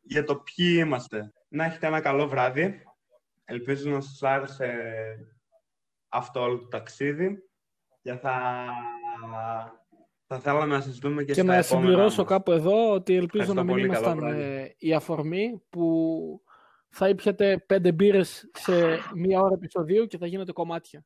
για το ποιοι είμαστε. Να έχετε ένα καλό βράδυ. Ελπίζω να σας άρεσε αυτό όλο το ταξίδι και θα, θα θέλαμε να σας δούμε και, Και στα να επόμενα συμπληρώσω μας. κάπου εδώ ότι ελπίζω Ευχαριστώ να μην πολύ, καλό ήμασταν βράδυ. ε, η αφορμή που θα ήπιατε πέντε μπύρες σε μία ώρα επεισοδίου και θα γίνετε κομμάτια.